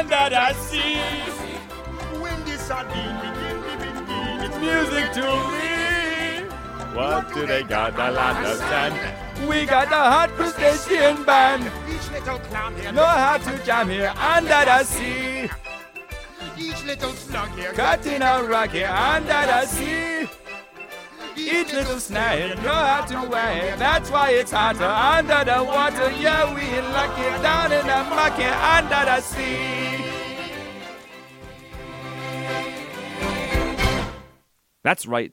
Under the sea. When the sardine begin to begin, it's music to me. What do they got? A lot of sand. We got the hot crustacean band. Each little clown here, Know how to jam here under the sea. each little slug here, Cutting a rock here under the sea. Each little snare know how to wear it. That's why it's hotter under the water. Yeah, we lucky down in the muck here under the sea. That's right,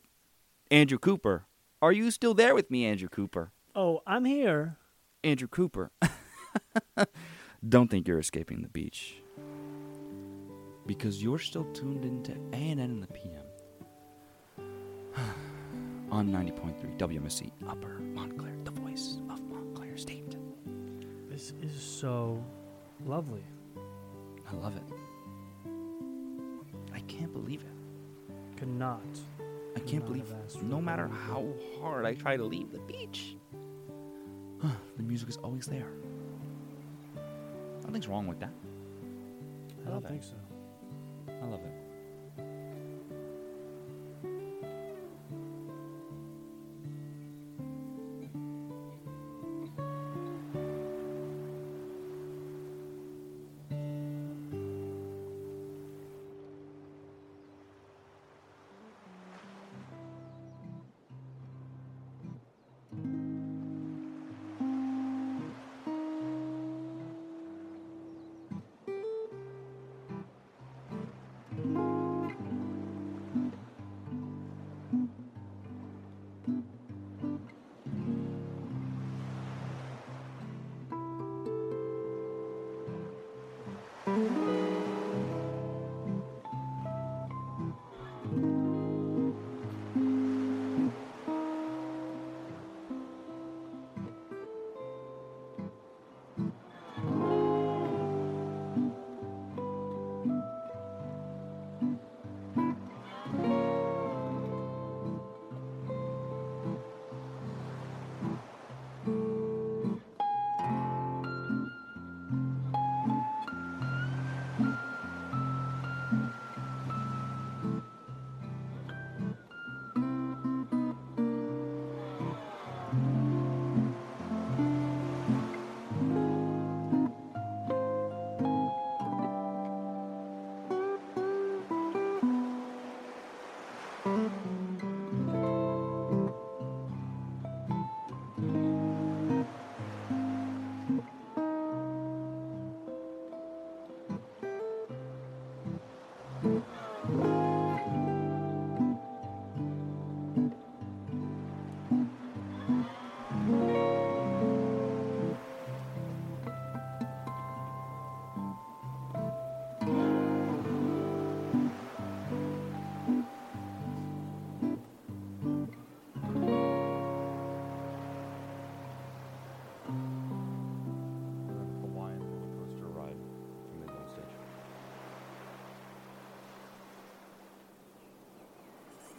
Andrew Cooper. Are you still there with me, Andrew Cooper? Oh, I'm here. Andrew Cooper. Don't think you're escaping the beach. Because you're still tuned into A&N in the PM. On 90.3 WMSC Upper Montclair, the voice of Montclair State. This is so lovely. I love it. I can't believe it. Could not. I can't believe have asked for no matter how hard I try to leave the beach, the music is always there. Nothing's wrong with that. I love don't it. think so. I love it.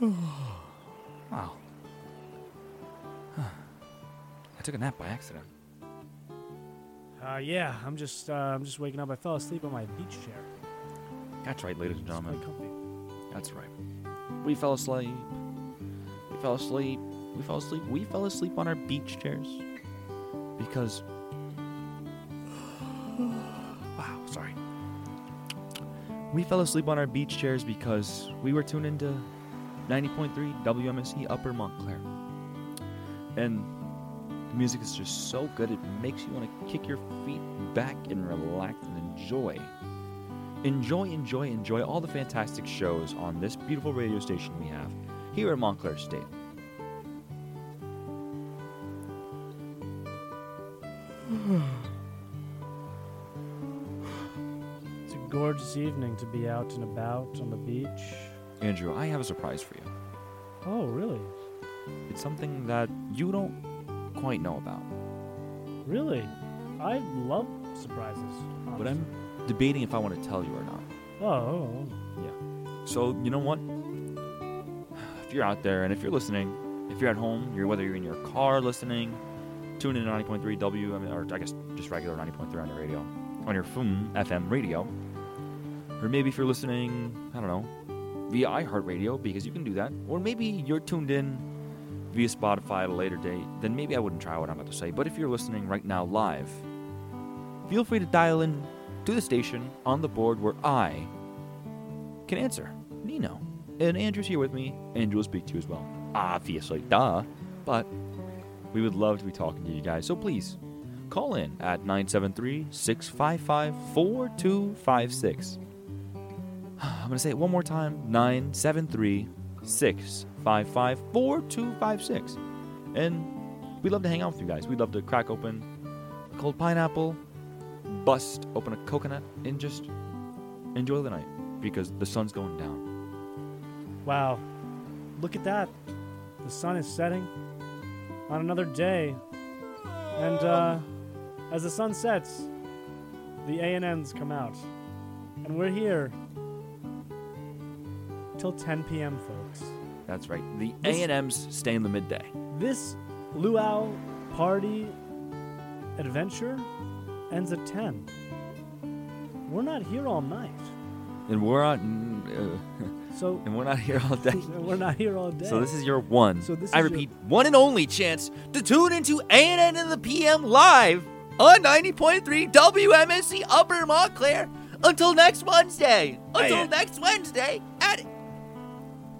Wow. I took a nap by accident. Uh, yeah, I'm just uh, I'm just waking up. I fell asleep on my beach chair. That's right, ladies and gentlemen. That's right. We fell asleep. We fell asleep. We fell asleep. We fell asleep on our beach chairs because. wow, sorry. We fell asleep on our beach chairs because we were tuned into 90.3 WMSC Upper Montclair. And the music is just so good, it makes you want to kick your feet back and relax and enjoy. Enjoy, enjoy, enjoy all the fantastic shows on this beautiful radio station we have here in Montclair State. It's a gorgeous evening to be out and about on the beach. Andrew, I have a surprise for you. Oh, really? It's something that you don't quite know about. Really? I love surprises. But I'm debating if I want to tell you or not. Oh, oh, oh, Yeah. So, you know what? If you're out there and if you're listening, if you're at home, you're whether you're in your car listening, tune in to 90.3 W, I mean, or I guess just regular 90.3 on your radio, on your FM radio. Or maybe if you're listening, I don't know, via iHeartRadio, because you can do that. Or maybe you're tuned in via Spotify at a later date, then maybe I wouldn't try what I'm about to say. But if you're listening right now live, feel free to dial in to the station on the board where I can answer. Nino. And Andrew's here with me. Andrew will speak to you as well. Obviously, duh. But we would love to be talking to you guys. So please call in at 973 655 4256. I'm to say it one more time 973 655 4256. And we'd love to hang out with you guys. We'd love to crack open a cold pineapple, bust open a coconut, and just enjoy the night because the sun's going down. Wow. Look at that. The sun is setting on another day. And uh, as the sun sets, the A&Ns come out. And we're here till 10 p.m., folks. That's right. The A&Ns stay in the midday. This luau party adventure ends at 10. We're not here all night. And we're on uh, So and we're not here all day. we're not here all day. So this is your one. So this I is your- repeat, one and only chance to tune into A&N in the PM live on 90.3 WMSC Upper Montclair until next Wednesday. Until A- next Wednesday at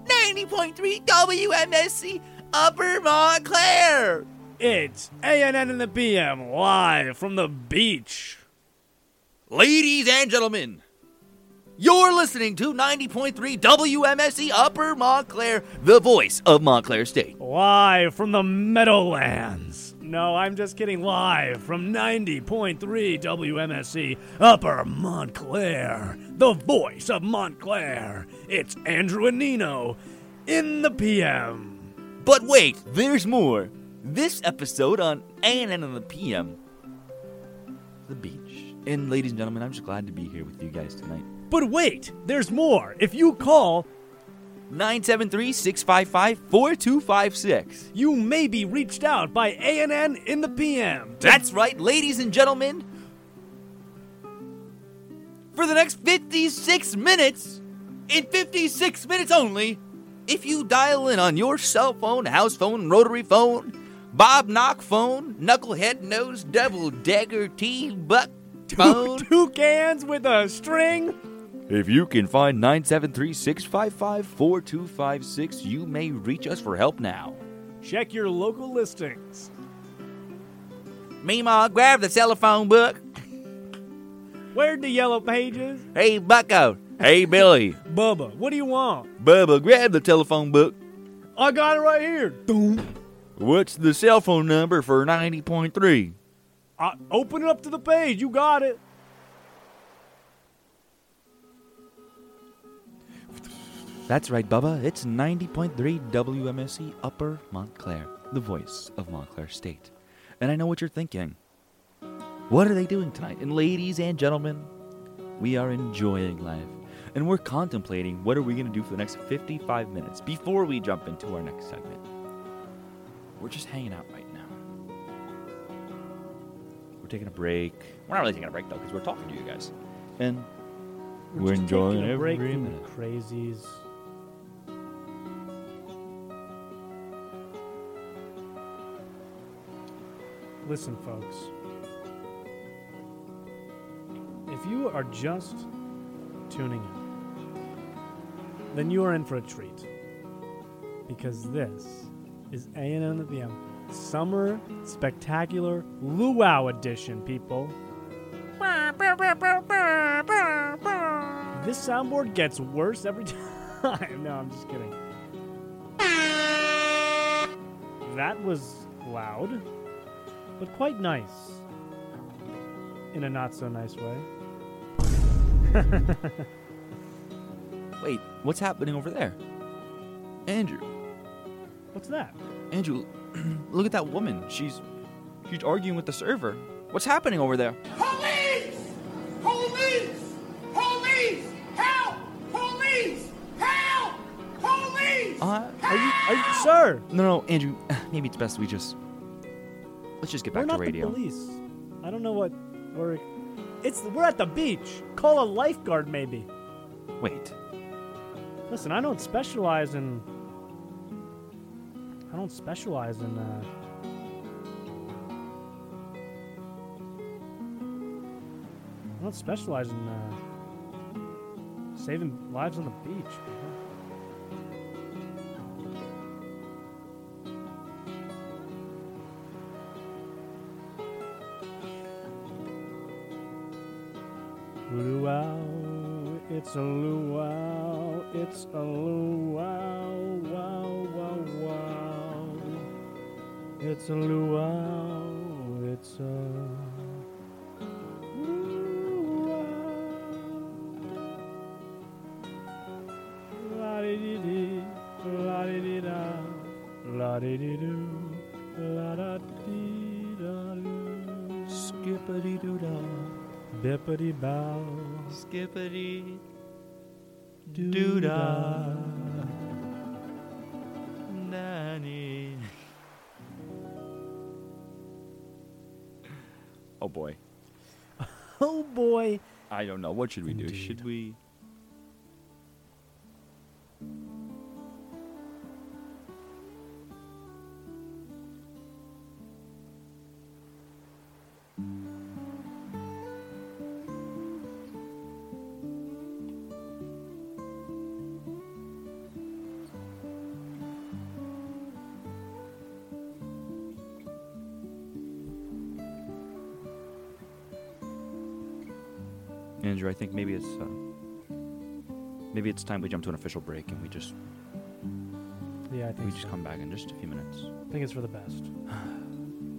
90.3 WMSC Upper Montclair. It's A&N in the PM live from the beach. Ladies and gentlemen, you're listening to 90.3 WMSC Upper Montclair, the voice of Montclair State. Live from the Meadowlands. No, I'm just kidding. Live from 90.3 WMSC Upper Montclair, the voice of Montclair. It's Andrew and Nino in the PM. But wait, there's more. This episode on A&N in the PM, the beach. And ladies and gentlemen, I'm just glad to be here with you guys tonight. But wait, there's more. If you call 973-655-4256. You may be reached out by A&N in the PM. That's right, ladies and gentlemen. For the next 56 minutes, in 56 minutes only, if you dial in on your cell phone, house phone, rotary phone, Bob Knock phone, knucklehead nose, double dagger T buck phone. Two cans with a string. If you can find 973 655 4256, you may reach us for help now. Check your local listings. Meemaw, grab the telephone book. Where'd the yellow pages? Hey, Bucko. Hey, Billy. Bubba, what do you want? Bubba, grab the telephone book. I got it right here. Doom. What's the cell phone number for 90.3? I, open it up to the page. You got it. That's right, Bubba. It's 90.3 WMSC Upper Montclair, the voice of Montclair State. And I know what you're thinking. What are they doing tonight? And ladies and gentlemen, we are enjoying life. And we're contemplating what are we going to do for the next 55 minutes before we jump into our next segment. We're just hanging out right now. We're taking a break. We're not really taking a break though because we're talking to you guys. And we're, just enjoying taking a every minute. crazies. Listen, folks. If you are just tuning in, then you are in for a treat. Because this is A&N at the M Summer Spectacular Luau Edition, people. This soundboard gets worse every time. no, I'm just kidding. That was loud, but quite nice. In a not so nice way. Wait, what's happening over there? Andrew. What's that? Andrew, look at that woman. She's she's arguing with the server. What's happening over there? Police! Police! Police! Help! Police! Help! Police! Uh, Are you, are you, sir? No, no, Andrew. Maybe it's best we just let's just get back we're to not radio. the police. I don't know what we're. It's we're at the beach. Call a lifeguard, maybe. Wait, Listen, I don't specialize in. I don't specialize in. Uh, I don't specialize in uh, saving lives on the beach. Luau, it's a luau, it's a luau, wow, wow, wow. It's a luau, it's a la di di di, la di di da, la di di do, la da di da do. Skippity doo da. Bippity bow. Skippity doo da. Nanny. Oh boy. Oh boy. I don't know. What should we do? Should we? Think maybe it's uh, maybe it's time we jump to an official break and we just Yeah, I think we so. just come back in just a few minutes. I think it's for the best.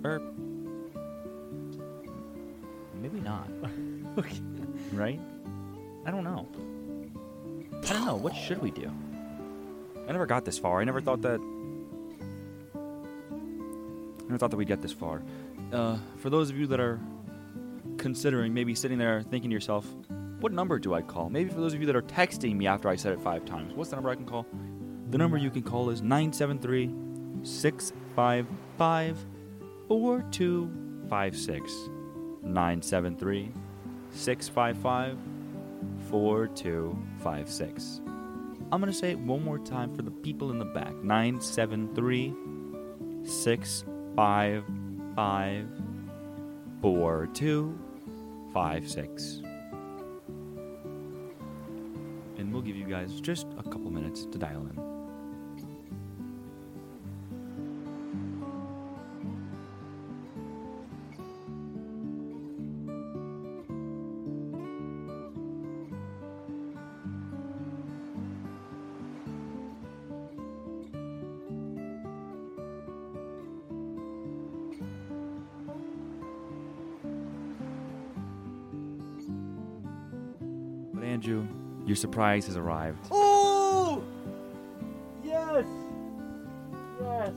Or maybe not. okay. Right? I don't know. I don't know. What should we do? I never got this far. I never thought that. I never thought that we'd get this far. Uh, for those of you that are considering maybe sitting there thinking to yourself, what number do I call? Maybe for those of you that are texting me after I said it five times, what's the number I can call? The number you can call is 973 655 4256. 973 655 4256. I'm going to say it one more time for the people in the back 973 655 4256. Guys just a couple minutes to dial in. Surprise has arrived. Oh! Yes! Yes!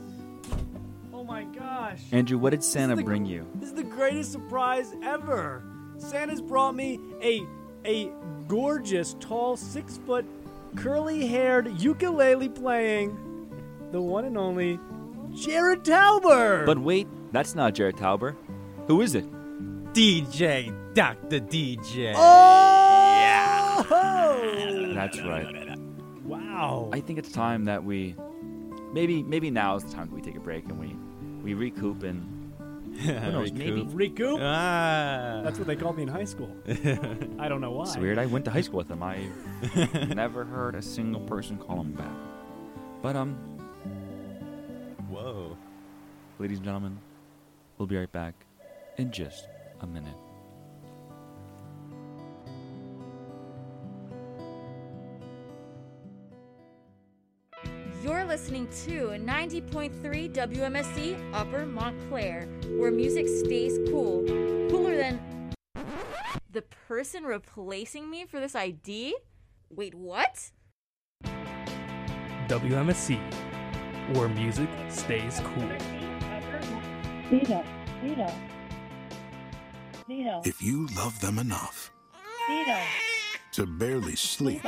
Oh my gosh. Andrew, what did Santa the- bring you? This is the greatest surprise ever. Santa's brought me a a gorgeous, tall, six foot, curly haired ukulele playing, the one and only Jared Tauber. But wait, that's not Jared Tauber. Who is it? DJ Dr. DJ. Oh! That's right. Wow. I think it's time that we maybe maybe now is the time that we take a break and we we recoup and who knows maybe Recoup? Ah. That's what they called me in high school. I don't know why. It's weird. I went to high school with him. I never heard a single person call him back. But um, Whoa. ladies and gentlemen, we'll be right back in just a minute. 90.3 WMSC Upper Montclair, where music stays cool. Cooler than. The person replacing me for this ID? Wait, what? WMSC, where music stays cool. Nino, Nino, Nino, If you love them enough Nino. To barely sleep,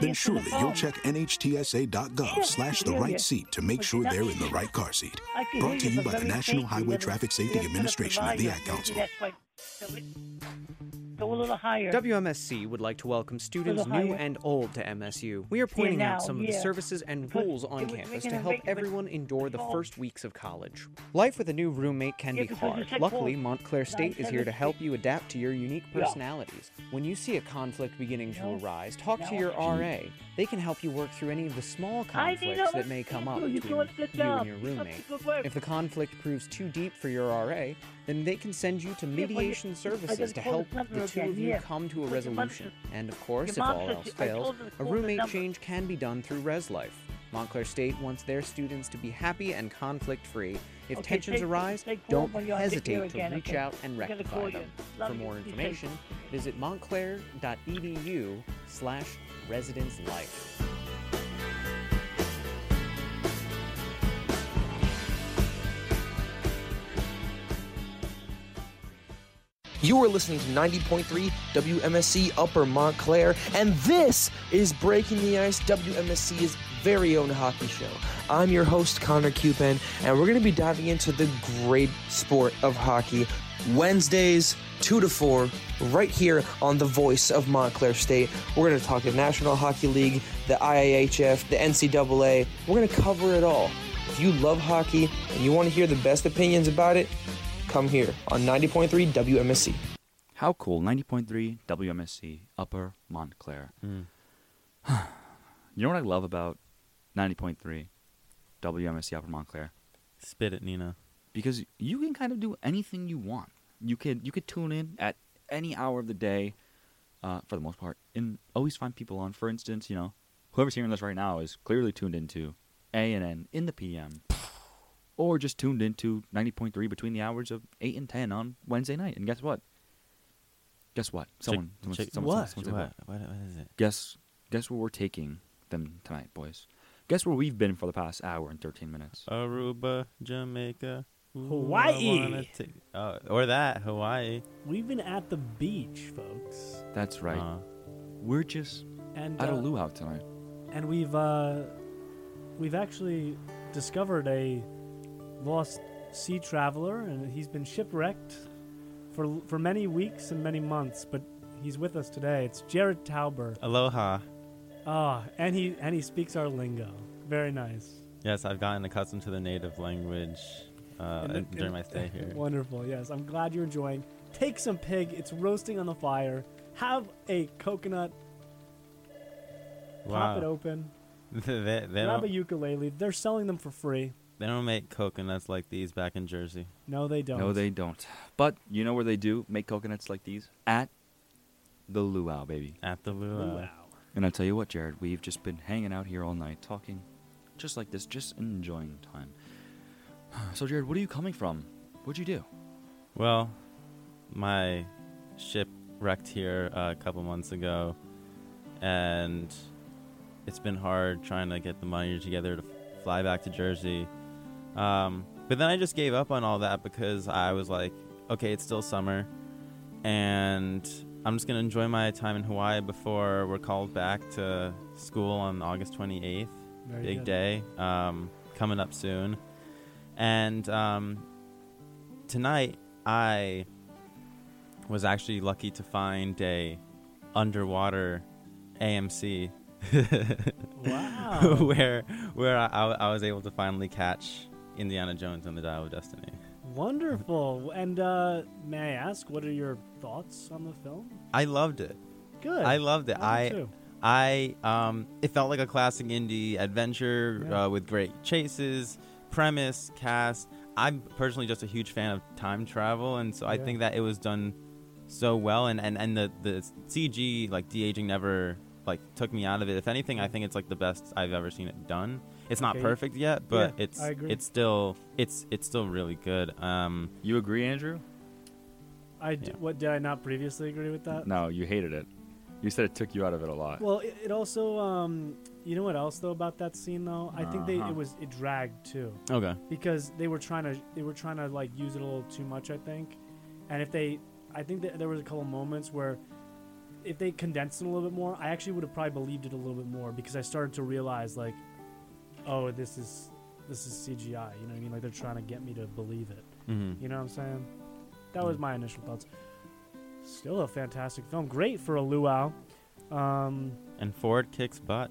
then surely you'll check nhtsa.gov slash the right seat to make sure they're in the right car seat. Brought to you by the National Highway Traffic Safety Administration of the. Ad Council. Go a little higher. WMSC would like to welcome students new higher. and old to MSU. We are pointing now, out some of the services and rules on was campus to help everyone endure the first weeks of college. Life with a new roommate can be hard. Luckily, Montclair State is here to help you adapt to your unique personalities. When you see a conflict beginning to arise, talk to your RA. They can help you work through any of the small conflicts that may come up between doing a good you and your Keep up the roommate. If the conflict proves too deep for your RA, then they can send you to mediation services gotta help the two of you come to a But your mom resolution. And of course, if all else fails, to a roommate change can be done through Res Life. Montclair State wants their students to be happy and conflict free. If Okay, tensions take- arise, take don't when you're on dick hesitate to again, reach okay? out and rectify them. Love For more information, visit montclair.edu slash residence You are listening to 90.3 WMSC Upper Montclair, and this is Breaking the Ice, WMSC's very own hockey show. I'm your host, Connor Cupin, and we're going to be diving into the great sport of hockey Wednesdays, 2 to 4, right here on the voice of Montclair State. We're going to talk the National Hockey League, the IIHF, the NCAA. We're going to cover it all. If you love hockey and you want to hear the best opinions about it, come here on 90.3 WMSC. How cool! 90.3 WMSC Upper Montclair. Mm. you know what I love about 90.3 WMSC Upper Montclair? Spit it, Nina. Because you can kind of do anything you want. You could you could tune in at any hour of the day, uh, for the most part, and always find people on. For instance, you know, whoever's hearing this right now is clearly tuned into A and N in the PM, or just tuned into 90.3 between the hours of 8 and 10 on Wednesday night. And guess what? Guess what? Someone, someone, check- someone, what? someone said What? What- what is it? Guess, guess where we're taking them tonight, boys. Guess where we've been for the past hour and 13 minutes. Aruba, Jamaica, Ooh, Hawaii. take- uh, or that Hawaii. We've been at the beach, folks. That's right. Uh, we're just And, at a uh, luau tonight. And we've uh, we've actually discovered a lost sea traveler, and he's been shipwrecked for for many weeks and many months. But he's with us today. It's Jared Tauber. Aloha. Ah, and he and he speaks our lingo. Very nice. Yes, I've gotten accustomed to the native language uh, And during my stay here. Wonderful. Yes, I'm glad you're enjoying. Take some pig. It's roasting on the fire. Have a coconut. Wow. Pop it open. they, they, grab a ukulele. They're selling them for free. They don't make coconuts like these back in Jersey. No, they don't. No, they don't. But you know where they do make coconuts like these? At the luau, baby. At the luau. Luau. And I tell you what, Jared, we've just been hanging out here all night, talking, just like this, just enjoying time. So, Jared, what are you coming from? What'd you do? Well, my ship wrecked here uh, a couple months ago, and it's been hard trying to get the money together to f- fly back to Jersey. Um, but then I just gave up on all that because I was like, okay, it's still summer, and I'm just gonna enjoy my time in Hawaii before we're called back to school on August 28th. Very Big good. day, um, coming up soon, and um, tonight I was actually lucky to find a underwater AMC. Wow. where where I, I, I was able to finally catch Indiana Jones and the Dial of Destiny. Wonderful. And uh, may I ask, what are your thoughts on the film? I loved it. Good. I loved it. I I. I um it felt like a classic indie adventure Yeah. uh, with great chases, premise, cast. I'm personally just a huge fan of time travel and so I think that it was done so well and and, and the the CG like de-aging never like took me out of it. If anything, I think it's like the best I've ever seen it done. It's not Okay. perfect yet, but Yeah, it's it's still it's it's still really good. Um You agree, Andrew? I d- what did I not previously agree with that? No, you hated it. You said it took you out of it a lot. Well, it, it also, um, you know what else though about that scene though? I think they Uh-huh. it was it dragged too. Okay. Because they were trying to they were trying to like use it a little too much, I think. And if they, I think that there was a couple moments where, if they condensed it a little bit more, I actually would have probably believed it a little bit more because I started to realize like, oh, this is this is CGI. You know what I mean? Like they're trying to get me to believe it. Mhm. You know what I'm saying? That was my initial thoughts. Still a fantastic film. Great for a luau. Um, and Ford kicks butt.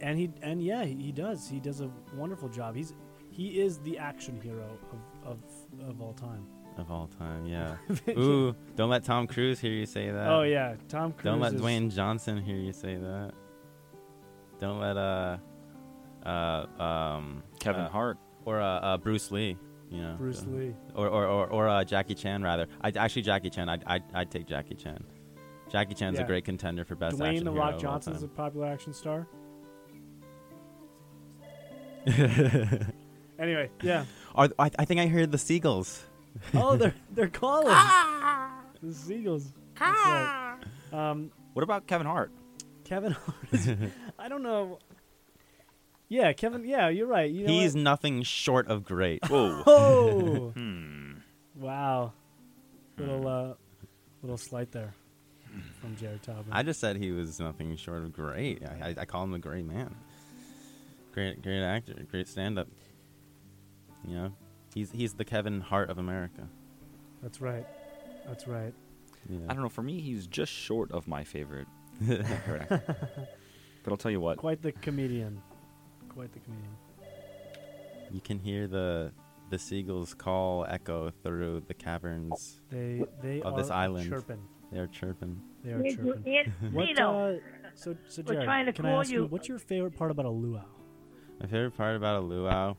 and he and yeah, he, he does. He does a wonderful job. He's he is the action hero of of, of all time. Of all time, yeah. Ooh, don't let Tom Cruise hear you say that. Oh, yeah, Tom Don't let Dwayne Johnson hear you say that. Don't let uh, um, Kevin uh, Hart or uh, uh, Bruce Lee. You know, Bruce so- Lee. or or or, or uh, Jackie Chan rather. I actually Jackie Chan. I I I'd take Jackie Chan. Jackie Chan's Yeah. a great contender for best Dwayne action the Rock of all Johnson's a popular action star. anyway, yeah. Are, I, I think I heard the seagulls. Oh, they're they're calling. the seagulls. That's right. Um, what about Kevin Hart? Kevin Hart. Is, I don't know. Yeah, Kevin. Yeah, you're right. You know He's what? nothing short of great. Whoa. Oh. Hmm. Wow. Little uh, little slight there from Jared Taubman. I just said he was nothing short of great. I, I, I call him a great man. Great, great actor, great stand-up. You know, he's he's the Kevin Hart of America. That's right. That's right. Yeah. I don't know. For me, he's just short of my favorite. but I'll tell you what. Quite the comedian. Quite the comedian. You can hear the the seagulls call echo through the caverns They they of are this island. chirping. They're chirping. They are chirping. it- what, Nino, uh, so so we're Jared, trying to can I ask you you- what's your favorite part about a luau? My favorite part about a luau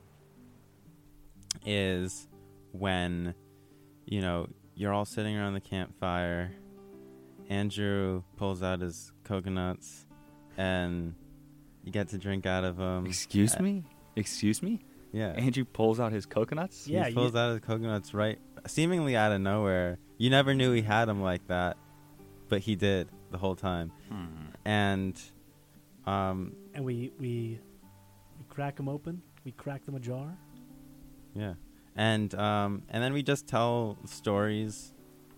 is when, you know, you're all sitting around the campfire. Andrew pulls out his coconuts, and you get to drink out of them. Excuse me? Excuse me? Yeah. Andrew pulls out his coconuts? Yeah. He pulls out his coconuts right, seemingly out of nowhere. You never knew he had them like that, but he did the whole time. Hmm. And, um, And we we we crack them open. We crack them ajar. Yeah, and um, and then we just tell stories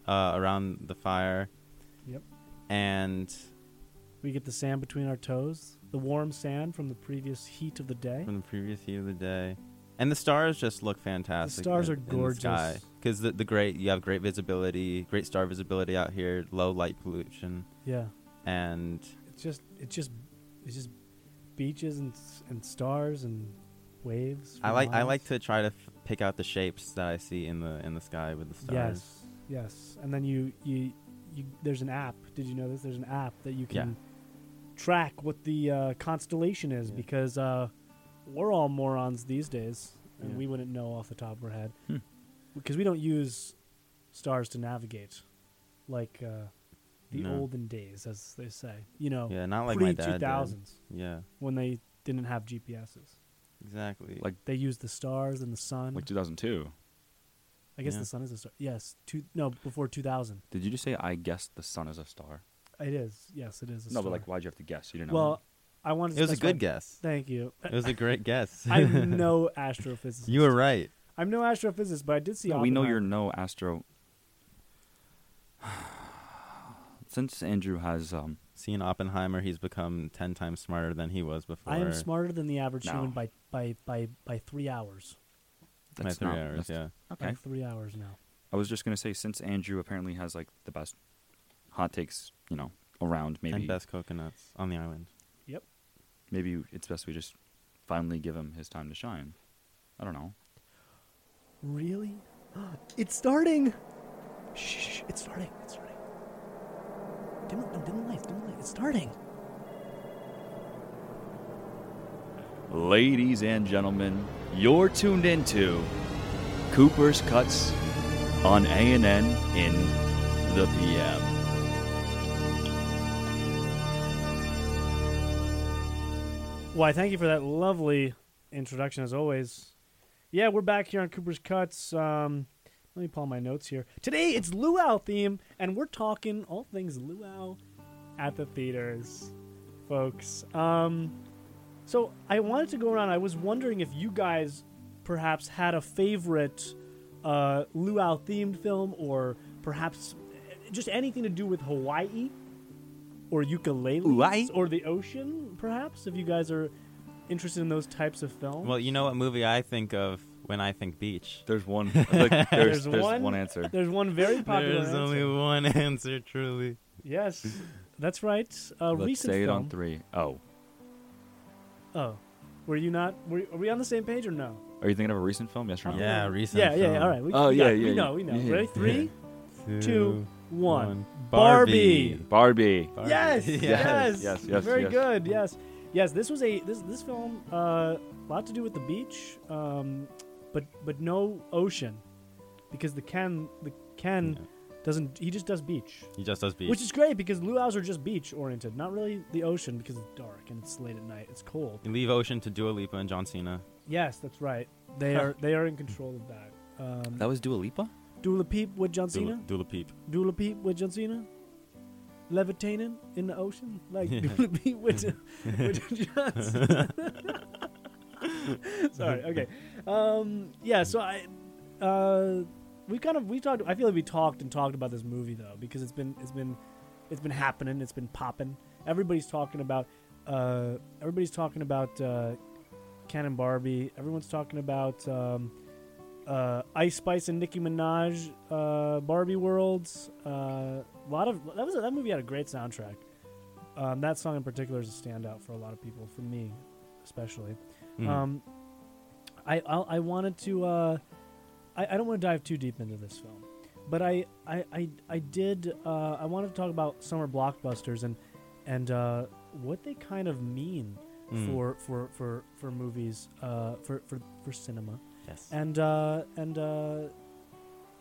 uh, around the fire. Yep. And We get the sand between our toes, the warm sand from the previous heat of the day. from the previous heat of the day, and the stars just look fantastic. The stars in- are gorgeous. because the the great you have great visibility, great star visibility out here, low light pollution. Yeah. and It's just it's just it's just beaches and and stars and waves. I like I like to try to f- pick out the shapes that I see in the in the sky with the stars. Yes, yes. And then you, you, you. There's an app. Did you know this? There's an app that you Yeah. Can track what the uh, constellation is because uh, we're all morons these days, and Yeah. we wouldn't know off the top of our head Hmm. because we don't use stars to navigate like uh, the No. olden days, as they say. You know, Yeah, not like my pre dad did. 2000s. Yeah. when they didn't have GPSs. Exactly. Like They used the stars and the sun. like 2002. I guess Yeah. the sun is a star. Yes, two, no, before 2000. Did you just say I guess the sun is a star? It is. Yes, it is. A no, star. but like, why'd you have to guess? You didn't know. Well, I wanted. To It was a specify- good guess. Thank you. It was a great guess. I'm no astrophysicist. You were right. I'm no astrophysicist, but I did see. No, we know Oppenheimer. you're no astro. Since Andrew has um, Seeing Oppenheimer, he's become ten times smarter than he was before. I am smarter than the average No. human by by by by three hours. By that's three not- hours, that's- yeah. Okay. By three hours now. I was just gonna say since Andrew apparently has like the best hot takes, you know, around. Maybe and best coconuts on the island. Yep. maybe it's best we just finally give him his time to shine. I don't know. Really? It's starting. Shh, shh, shh, it's starting. It's starting. Dim, no, dim the lights. Dim the lights. It's starting. Ladies and gentlemen, you're tuned into Cooper's Cuts on A&N in the PM. Why, thank you for that lovely introduction, as always. Yeah, we're back here on Cooper's Cuts. Um, let me pull my notes here. Today it's Luau theme, and we're talking all things Luau at the theaters, folks. Um, so I wanted to go around. I was wondering if you guys perhaps had a favorite uh, Luau themed film, or perhaps just anything to do with Hawaii or ukuleles Hawaii? or the ocean, perhaps. If you guys are interested in those types of films. Well, you know what movie I think of when I think beach? There's one. Like, there's, there's one, answer. There's one very popular. There's only one answer, truly. Yes, that's right. A Let's recent say it film. on three. Oh, Oh, were you not? Were, are we on the same page or no? are you thinking of a recent film? Yes or no? Yeah, recent. Yeah, yeah. film. All right. We, Oh, we yeah, got- yeah, We yeah. know. We know. Yeah. Ready? Three, Two, two, one. one. Barbie. Barbie. Yes, Yes, yes, yes, yes, Very yes. good. Yes, yes. This was a this this film. A uh, lot to do with the beach, um, but but no ocean, because the Ken the Ken doesn't. He just does beach. He just does beach. Which is great because luau's are just beach oriented, not really the ocean because it's dark and it's late at night. It's cold. You leave Ocean to Dua Lipa and John Cena. Yes, that's right. They are they are in control of that. Um, That was Dua Lipa. Dula Peep with John Dula, Cena. Dula Peep. Dula Peep with John Cena. Levitating in the ocean like Yeah. Dula Peep with, with John Cena. Sorry. Okay. Um, yeah. So I, uh, we kind of we talked. I feel like we talked and talked about this movie though because it's been it's been it's been happening. It's been popping. Everybody's talking about. Uh, everybody's talking about uh, Ken and Barbie. Everyone's talking about um, uh, Ice Spice and Nicki Minaj. Uh, Barbie Worlds. Uh, a lot of that was that movie had a great soundtrack. Um, that song in particular is a standout for a lot of people. For me, especially. Mhm. Um, I I, I wanted to. Uh, I, I don't want to dive too deep into this film, but I I I, I did. Uh, I wanted to talk about summer blockbusters and and uh, what they kind of mean Mm. for for for for movies uh, for for for cinema. Yes. And uh, and uh,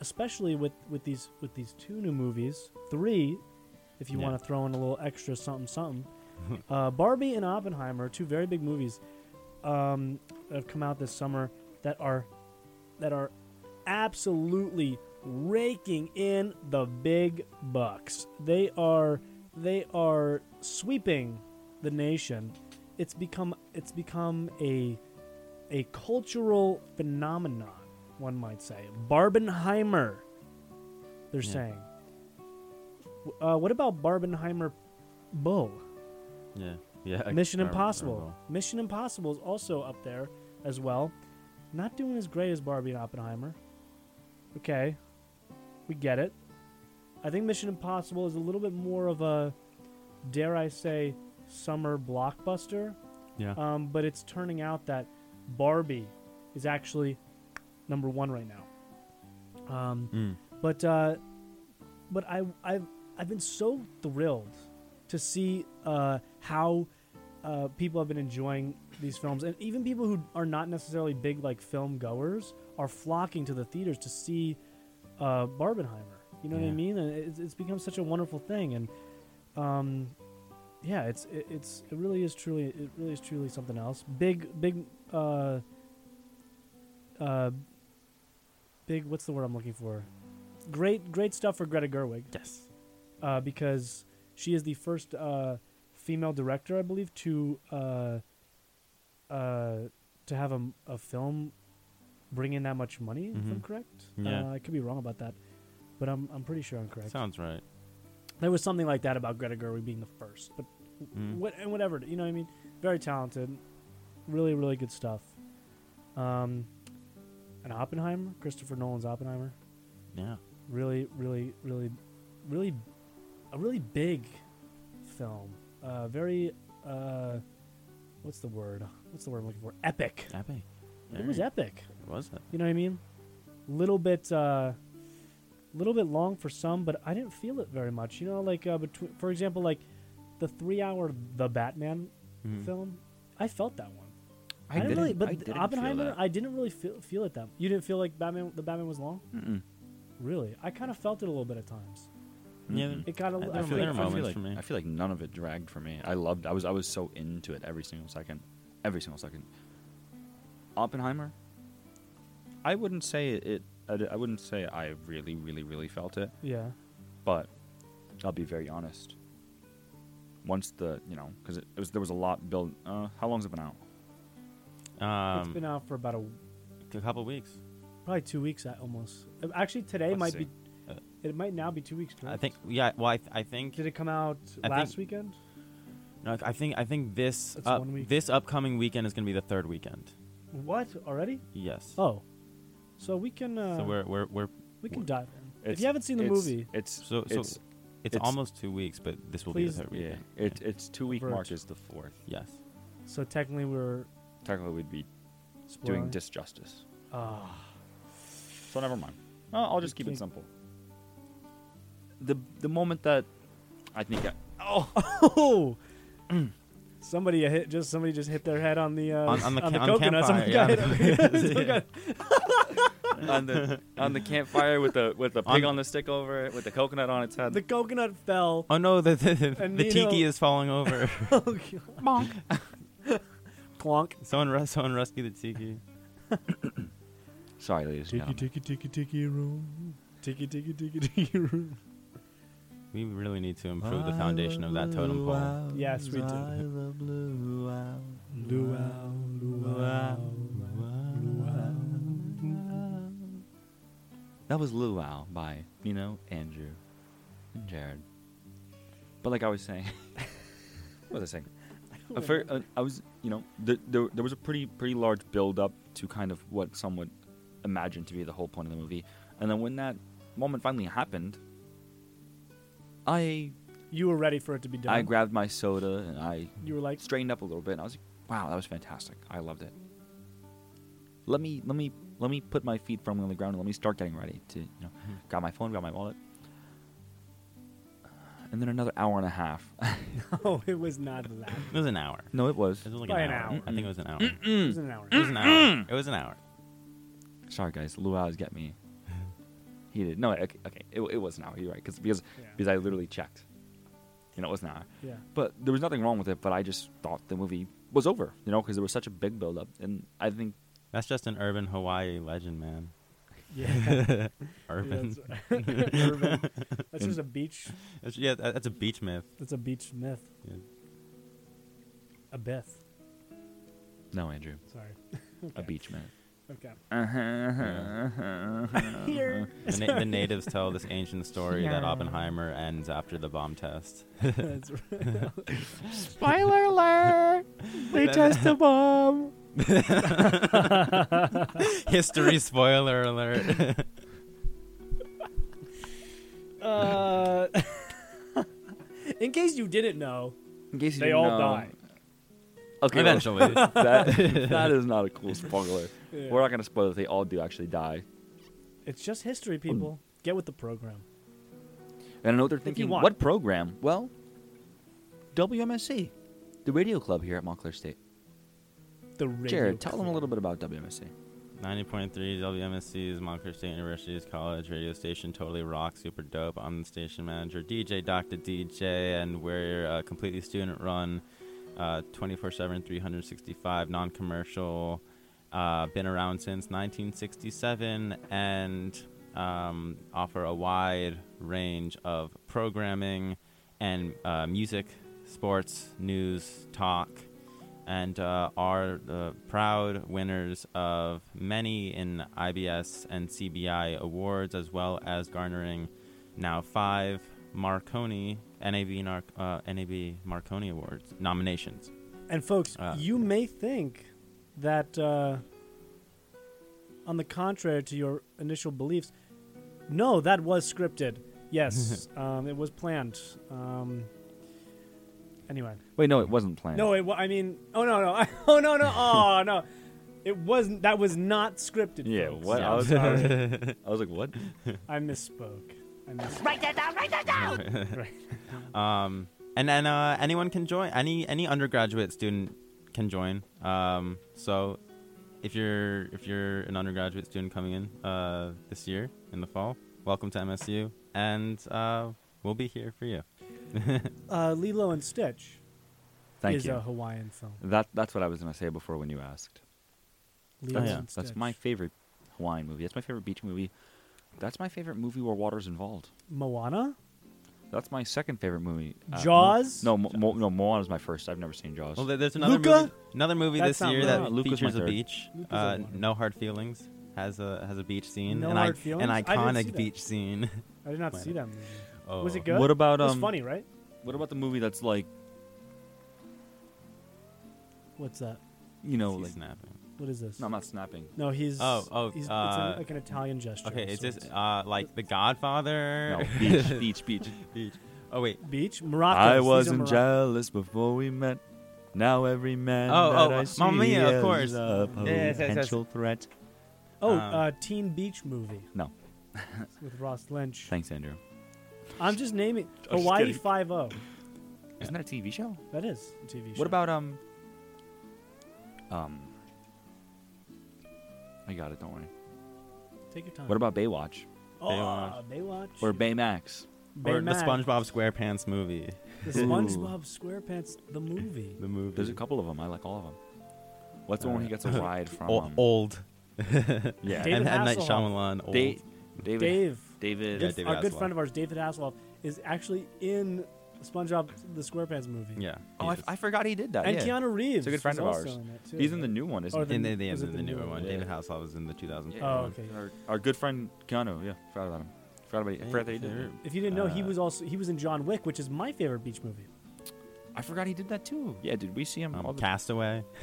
especially with with these with these two new movies, three, if you Yeah. want to throw in a little extra something something. uh, Barbie and Oppenheimer, two very big movies, um, that have come out this summer that are that are absolutely raking in the big bucks. They are they are sweeping the nation. It's become it's become a a cultural phenomenon, one might say. Barbenheimer, they're Yeah. saying. Uh, what about Barbenheimer Bull? Yeah. Yeah. Mission Bar- Impossible. Mission Impossible is also up there as well. Not doing as great as Barbie and Oppenheimer. Okay, we get it. I think Mission Impossible is a little bit more of a, dare I say, summer blockbuster. Yeah. Um, but it's turning out that Barbie is actually number one right now. Um, Mm. But uh, but I I've I've been so thrilled to see uh, how uh, people have been enjoying these films, and even people who are not necessarily big like film goers are flocking to the theaters to see uh, Barbenheimer. You know what I mean? And it's, it's become such a wonderful thing, and um, yeah, it's it, it's it really is truly it really is truly something else. Big big uh, uh, big. What's the word I'm looking for? Great great stuff for Greta Gerwig. Yes. Uh, because she is the first uh, female director, I believe, to uh, uh, to have a, a film bring in that much money. If I'm Mhm. correct, Yeah. uh, I could be wrong about that, but I'm I'm pretty sure I'm correct. Sounds right. There was something like that about Greta Gerwig being the first, but Mm. what and whatever you know, what I mean, very talented, really really good stuff. Um, and Oppenheimer, Christopher Nolan's Oppenheimer, Yeah. really really really really a really big film. Uh, very uh, what's the word? What's the word I'm looking for? Epic. Epic. It was epic. Was it? You know what I mean? A little bit, uh, little bit long for some, but I didn't feel it very much. You know, like uh, between, for example, like the three-hour The Batman Mhm. film. I felt that one. I didn't, didn't- really, but I didn't feel Oppenheimer, that. I didn't really feel feel it that. You didn't feel like Batman, the Batman was long. Mm-mm. Really, I kind of felt it a little bit at times. Yeah, it got a I- little. I I feel feel, there like, I, feel moments like, for me. I feel like none of it dragged for me. I loved. I was. I was so into it every single second, every single second. Oppenheimer. I wouldn't say it. I, wouldn't say I really, really, really felt it. Yeah. But I'll be very honest. Once the you know, because it, it was there was a lot built. Uh, how long's it been out? Um, it's been out for about a a couple weeks. probably two weeks at almost. Uh, Actually, today Let's might see. be. It might now be two weeks. I think. Yeah. Well, I, th- I think. Did it come out I last think- weekend? No, I think. I think this. Up- one week. This upcoming weekend is going to be the third weekend. What already? Yes. Oh, so we can. Uh, So we're we're we're. we can we're- dive in. If you haven't seen the it's- movie, it's So so it's, it's, almost two weeks, but this will Please- be the third yeah. weekend. It, its two week Vert. mark is the fourth. Yes. so technically we're Technically, we'd be spoiling. doing disjustice. Ah, So never mind. I'll just keep it simple. The the moment that I think I, oh, somebody hit just somebody just hit their head on the uh, On- on the ca- on the coconut. Someone campfire, got hit- on the on the campfire with the with the pig on, the stick over it with the coconut on its head. the coconut fell. Oh no! The the, the, the tiki is falling over. Oh, God. Clonk. someone res- someone rescue the tiki. Sorry, ladies and Tiki gentlemen. tiki tiki tiki room. Tiki tiki tiki tiki room. We really need to improve the foundation of that totem pole. Yes, we do. Luau, luau, That was Luau by you know, Andrew, and Jared. But like I was saying, what was I saying? A fair, uh, I was, you know, there, there, there was a pretty pretty large build up to kind of what some would imagine to be the whole point of the movie, and then when that moment finally happened, I You were ready for it to be done. I grabbed my soda and I You were like, straightened up a little bit. And I was like, wow, that was fantastic. I loved it. Let me let me let me put my feet firmly on the ground and let me start getting ready to you know grab my phone, grab my wallet. And then another hour and a half. oh, it was not that. It was an hour. no, it was. It was like By an an hour. hour. I think it was an hour. It was an hour. It was an hour. It was an hour. Sorry, guys. Luau's get me heated. No, okay, okay. It, it was an hour. You're right, cause, because Yeah. because I literally checked. You know, it was an hour. Yeah. But there was nothing wrong with it. But I just thought the movie was over. You know, because there was such a big build up, and I think That's just an urban Hawaii legend, man. Yeah. urban. Yeah, that's, urban. That's just a beach. That's, yeah, that- that's a beach myth. That's a beach myth. Yeah. A Beth. no, Andrew. Sorry. A Okay. beach man. Okay. Uh-huh. Here. The, na- the natives tell this ancient story that Oppenheimer ends after the bomb test. That's right. Spoiler alert! They test a bomb. History spoiler alert. Uh, in case you didn't know, In case you they didn't all know- die. Okay, Eventually. that that is not a cool spoiler. Yeah. We're not gonna spoil if they all do actually die. It's just history, people. Get with the program. And I know they're thinking, what program? Well, WMSC, the radio club here at Montclair State. The radio Jared, tell them a little bit about WMSC. 90.3 WMSC is Montclair State University's college radio station. Totally rock, super dope. I'm the station manager, DJ Dr. DJ, and we're uh, completely student run, uh, 24 7, 365, non commercial. Uh, been around since 1967 and um, offer a wide range of programming and uh, music, sports, news, talk, and uh, are the proud winners of many in IBS and CBI awards, as well as garnering now five Marconi NAB Nar- uh, NAB Marconi awards nominations. And folks, Uh, you may think that, uh, on the contrary to your initial beliefs, no, that was scripted. Yes, um, it was planned. Um, anyway, Wait, no, it wasn't planned. no, it. wa- I mean, oh no, no, oh no, no, oh no, it wasn't. That was not scripted. Yeah, folks. what? I I'm was, sorry. I was like, what? I misspoke. I misspoke. Write that down, write that down! right. um, and then uh, anyone can join. Any any undergraduate student can join. Um, so if you're if you're an undergraduate student coming in uh, this year in the fall, welcome to MSU, and uh, we'll be here for you. Uh, Lilo and Stitch Thank is you. a Hawaiian film. That that's what I was gonna say before when you asked. Lilo That's, and that's Stitch. my favorite Hawaiian movie. That's my favorite beach movie. That's my favorite movie where water's involved. Moana. That's my second favorite movie. Uh, Jaws? No, Mo- Mo- no, Moana's my first. I've never seen Jaws. Well, there's another Luca? movie, another movie That's this year right. that Luca's features a beach. Uh, no hard feelings has a has a beach scene. No an, Hard I- Feelings? an I didn't see iconic beach scene. I did not see that movie. Oh. Was it good? What about It was um? funny, right? What about the movie that's like What's that? you know He's like snapping. What is this? no, I'm not snapping. No, he's. Oh, oh, he's, it's uh, an, like an Italian gesture. Okay, of is this uh like The Godfather? No, beach, beach, beach. beach. Oh wait. beach? Morocco. I wasn't Morocco. jealous before we met. Now every man Oh, that oh, I see Mamma Mia, of is course. a Yes, yes, yes. potential threat. Oh, Um, uh, Teen Beach movie No, with Ross Lynch. thanks, Andrew. I'm just naming I'm just Hawaii kidding. Five O. Isn't that a TV show? That is a TV show. What about um? Um. I got it. Don't worry. Take your time. What about Baywatch oh, Baywatch? Baywatch? or Baymax? or the Baymax. SpongeBob SquarePants movie. The SpongeBob SquarePants the movie. The movie. There's a couple of them. I like all of them. What's the one where he gets a ride from? O- um, old. Yeah. David and M Night Hasselhoff. Shyamalan. Old. Da- David. Dave, David. Yeah, good- David our good friend of ours, David Hasselhoff, is actually in SpongeBob the SquarePants movie. Yeah. Oh, I, I forgot he did that. And yeah. Keanu Reeves. He's a good friend of ours. in too, He's in the new one, isn't Or he? in the- the, the, in the, the newer newer one. one? David Yeah. Hasselhoff was in the 2012 Oh, one. okay. Our, our good friend Keanu. Yeah, forgot about him. Forgot about. Forgot that he did. If you didn't know, he Uh, was also he was in John Wick, which is my favorite beach movie. I forgot he did that too. Yeah, did we see him? Um, Castaway.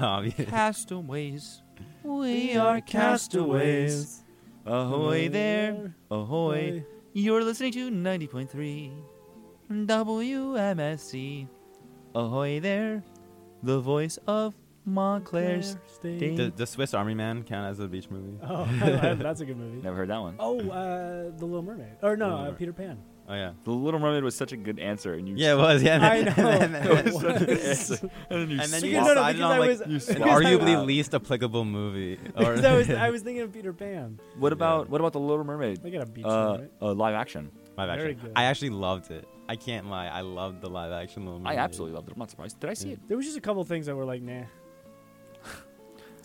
Um. Castaways, we are castaways. Ahoy there, ahoy. You're listening to 90.3 WMSC. Ahoy there, the voice of Montclair State. Does, does Swiss Army Man count as a beach movie? Oh, that's a good movie. Never heard that one. Oh, uh, The Little Mermaid. Or no, uh, Peter Pan. Oh yeah. The Little Mermaid was such a good answer, and you. Yeah, it was. Yeah. I know. And then, It was such a good answer. And then you and then swapped. you No, no, decided because on I like was- an because I arguably was- least applicable movie. Because I was I was thinking of Peter Pan. What about what about the Little Mermaid? They got a beach uh, one, right? uh, live action. live Very action. good. I actually loved it. I can't lie. I loved the live action Little Mermaid. I absolutely loved it. I'm not surprised. Did I see Yeah. it? There was just a couple things that were like, nah.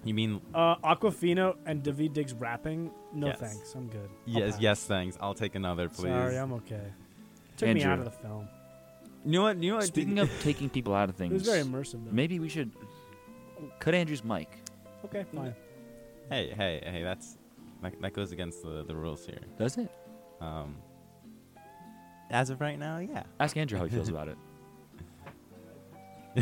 You mean Uh, Awkwafina and Daveed Diggs rapping. No Yes. thanks. I'm good. I'll yes, pass. yes, thanks. I'll take another, please. Sorry, I'm okay. Took me out of the film. You know what? You know what? Speaking of taking people out of things, It things, was very immersive. Though. maybe we should cut Andrew's mic. Okay, fine. Hey, hey, hey! That's that, that goes against the, the rules here. Does it? Um, as of right now, yeah. Ask Andrew how he feels about it.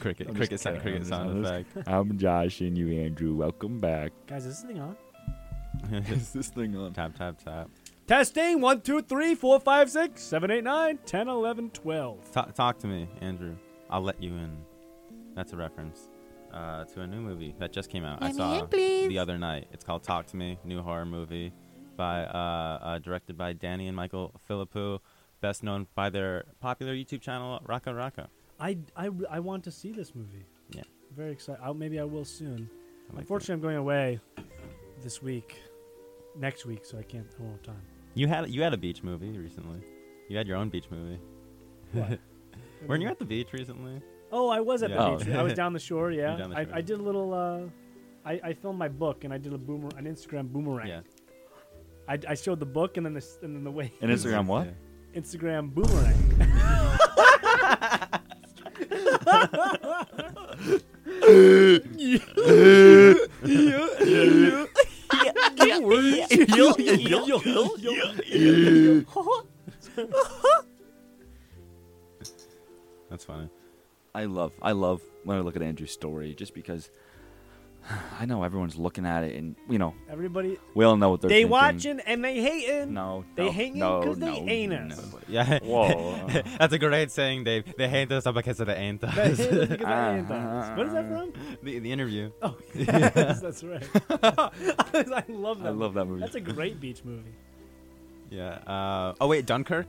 cricket, I'm cricket sound, cricket sound effect. I'm Josh and you, Andrew. Welcome back. Guys, is this thing on? Is this thing on? tap, tap, tap. Testing. One, two, three, four, five, six, seven, eight, nine, ten, eleven, twelve. Talk, talk to me, Andrew. I'll let you in. That's a reference uh, to a new movie that just came out. I Let me saw in, the other night. It's called Talk to Me, new horror movie, by uh, uh, directed by Danny and Michael Philippou, best known by their popular YouTube channel RackaRacka. I, I, I want to see this movie. Yeah. Very excited. I'll, maybe I will soon. I like Unfortunately, I'm going away this week, next week, so I can't. I won't have time. You had you had a beach movie recently. You had your own beach movie. What? Weren't you at the beach recently? Oh, I was at Yeah. the Oh. beach. I was down the shore. Yeah, down the I, shore. I did a little. Uh, I, I filmed my book and I did a boomer an Instagram boomerang. Yeah. I, I showed the book and then the and then the way. An Instagram what? Instagram boomerang. That's funny. I love I love when I look at Andrew's story just because I know everyone's looking at it and you know Everybody, we all know what they're they thinking. watching and they hating. No, they no, hating no, because they no, ain't no. us. Yeah. Whoa. That's a great saying, Dave. They hate us because of the ain't They us. hate us because they ain't us. What is that from? The, the interview. Oh, yes, that's right. I love that. I love that movie. That's a great beach movie. Yeah. Uh, oh wait, Dunkirk.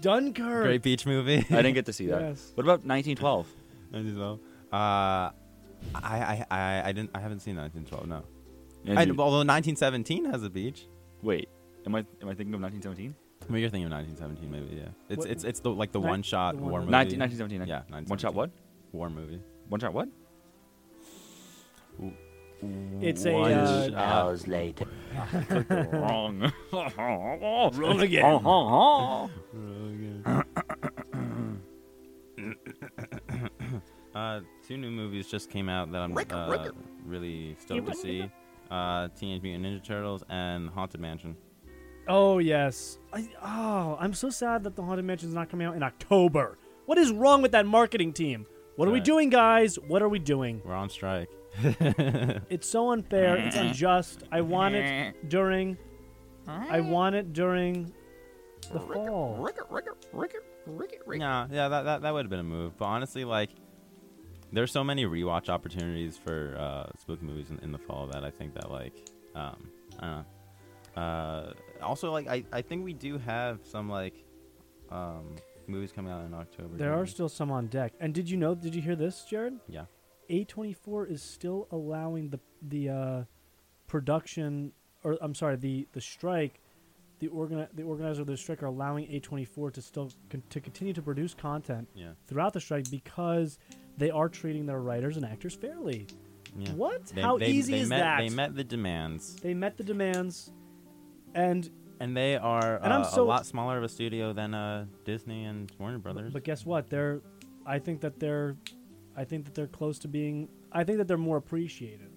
Dunkirk. Great beach movie. I didn't get to see that. Yes. What about 1912? 1912. Uh, I, I, I, I didn't. I haven't seen 1912. No. And I, you- although 1917 has a beach. Wait, am I am I thinking of 1917? Maybe you're thinking of 1917. Maybe yeah. It's What- it's it's the like the Ni- one shot the one war movie. movie. 19- 1917, Yeah. One shot what? War movie. One shot what? It's a, One uh, shot. Hours later. Clicked it wrong. Wrong again. uh, two new movies just came out that I'm uh, really stoked to see. Uh, Teenage Mutant Ninja Turtles and Haunted Mansion. Oh yes. I, oh, I'm so sad that the Haunted Mansion is not coming out in October. What is wrong with that marketing team? What are we doing, guys? What are we doing? We're on strike. It's so unfair. It's unjust. I want it during. I want it during the fall. Yeah, yeah, that that, that would have been a move. But honestly, like, there's so many rewatch opportunities for uh, spooky movies in, in the fall that I think that like, um, I don't know. Uh, also, like, I, I think we do have some like, um, movies coming out in October. There are too. still some on deck. And did you know? Did you hear this, Jared? Yeah. A24 is still allowing the the uh, production, or I'm sorry, the the strike. The organi- the organizer of the strike are allowing A24 to still con- to continue to produce content Yeah. throughout the strike because they are treating their writers and actors fairly. Yeah. What? They- How they- easy they is met, that? They met the demands, They met the demands, and and they are And I'm uh, so- a lot smaller of a studio than uh, Disney and Warner Brothers. But guess what? They're, I think that they're, I think that they're close to being. I think that they're more appreciated.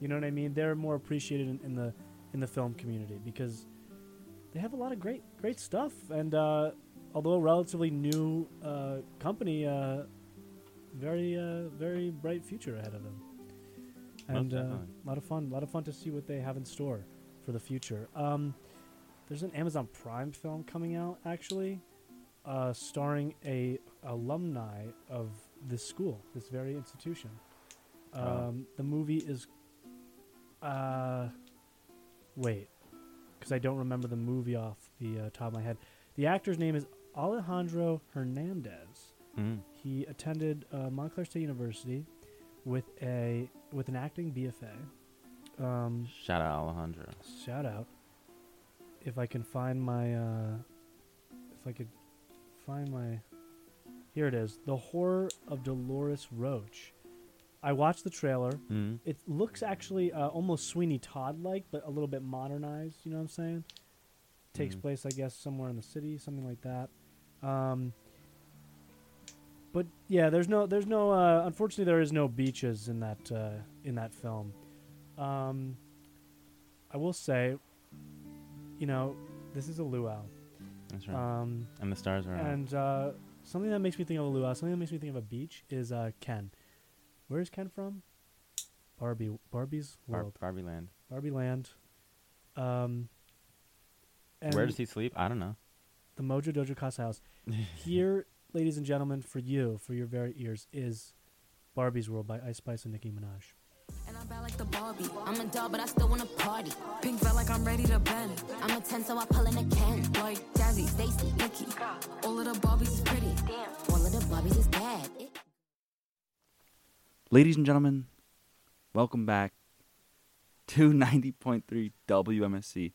You know what I mean? They're more appreciated in, in the in the film community because they have a lot of great great stuff. And uh, although a relatively new uh, company, uh, very uh, very bright future ahead of them. And uh, a lot of fun, a lot of fun to see what they have in store for the future. Um, there's an Amazon Prime film coming out actually, uh, starring a alumni of this school, this very institution. Um, Oh. The movie is, uh, wait, because I don't remember the movie off the uh, top of my head. The actor's name is Alejandro Hernandez. Mhm. He attended uh, Montclair State University with a with an acting BFA. Um, Shout out Alejandro. Shout out. If I can find my, uh, if I could find my, here it is, The Horror of Dolores Roach. I watched the trailer. Mhm. It looks actually uh, almost Sweeney Todd like, but a little bit modernized. You know what I'm saying? Takes Mhm. place, I guess, somewhere in the city, something like that. Um, but yeah, there's no, there's no. Uh, unfortunately, there is no beaches in that uh, in that film. Um, I will say, you know, this is a luau. That's right. Um, And the stars are out. And uh, something that makes me think of a luau, something that makes me think of a beach is uh, Ken. Where is Ken from? Barbie. Barbie's Bar- world. Barbie Land. Barbie Land. Um, Where does he sleep? I don't know. The Mojo Dojo Casa House. Here, ladies and gentlemen, for you, for your very ears, is Barbie's World by Ice Spice and Nicki Minaj. And I'm bad like the Barbie. I'm a doll, but I still wanna party. Pink felt like I'm ready to bend. I'm a 10, so I pull in a Ken. Like Jazzy, Stacy, Nikki. All of the Barbies is pretty. Damn. All of the Barbies is bad. Ladies and gentlemen, welcome back to 90.3 WMSC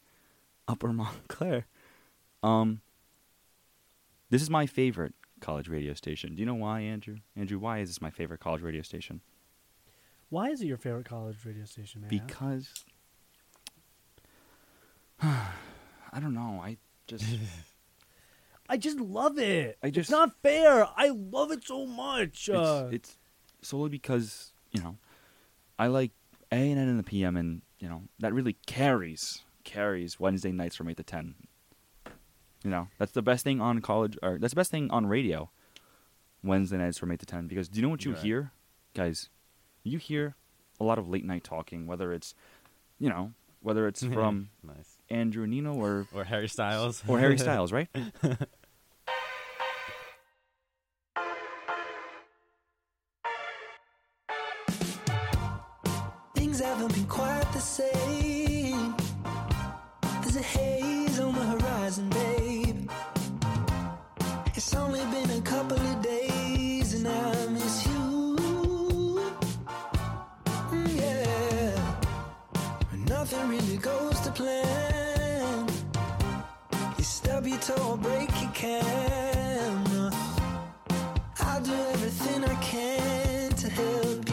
Upper Montclair. Um, this is my favorite college radio station. Do you know why, Andrew? Andrew, why is this my favorite college radio station? Why is it your favorite college radio station, man? Because I don't know. I just I just love it. I just- it's not fair. I love it so much. It's, uh, it's solely because you know I like A and N in the PM, and you know that really carries carries Wednesday nights from eight to ten. You know that's the best thing on college, or that's the best thing on radio. Wednesday nights from eight to ten, because do you know what you Right. hear, guys? You hear a lot of late night talking, whether it's you know whether it's from Nice. Andrew Nino or Or Harry Styles. or Harry Styles, right? Things haven't been quite the same. There's a haze on the horizon, babe. It's only been a couple of days and I miss you. Mm, Yeah. Nothing really goes to plan. You stub your toe or break your camera. I'll do everything I can to help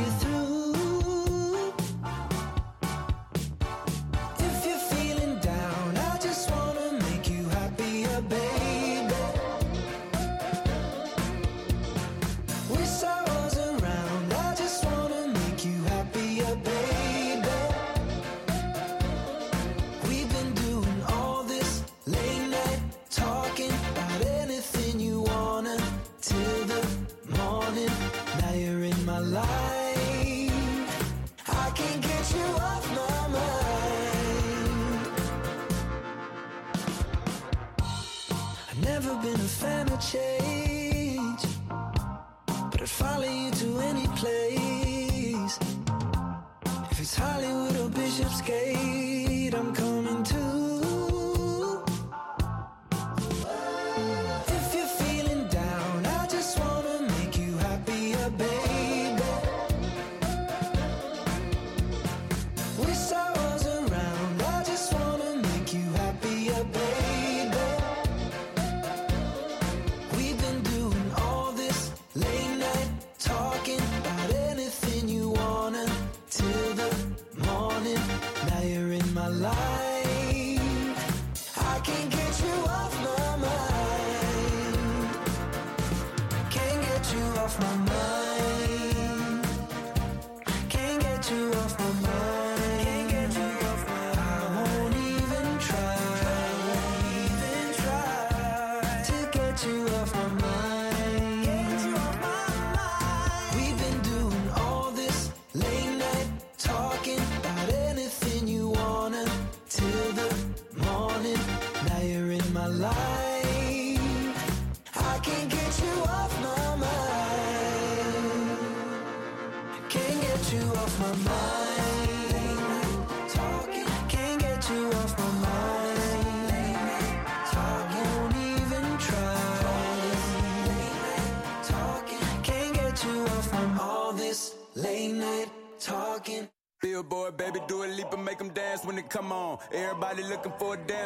or Everybody looking for a dance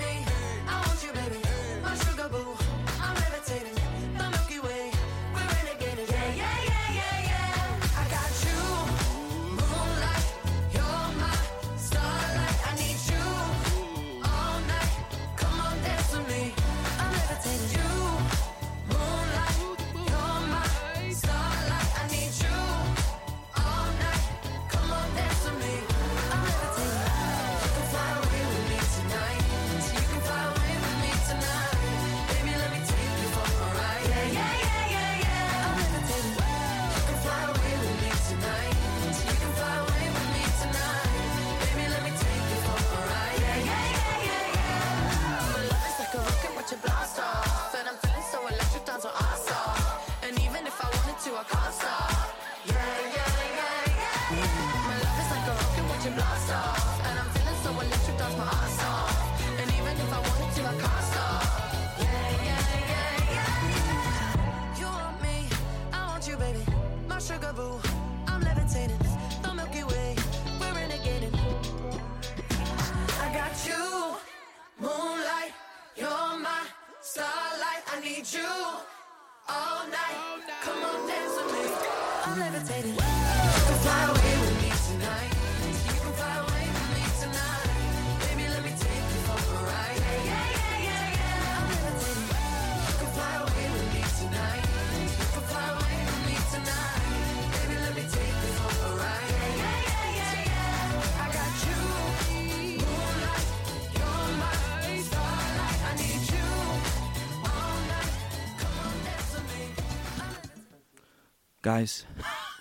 Guys,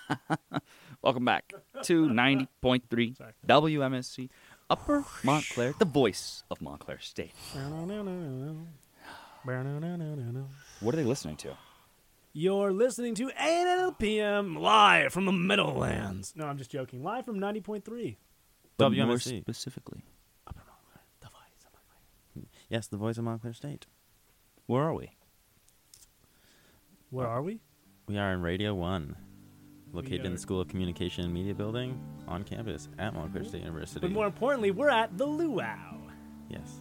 welcome back to 90.3 WMSC Upper Montclair, the voice of Montclair State. What are they listening to? You're listening to ANLPM live from the Meadowlands. No, I'm just joking. Live from 90.3. But more WMSC. specifically, Yes, the voice of Montclair State. where are we? Where are we? We are in Radio 1, located in the School of Communication and Media building on campus at Montclair State University. But more importantly, we're at the Luau. yes.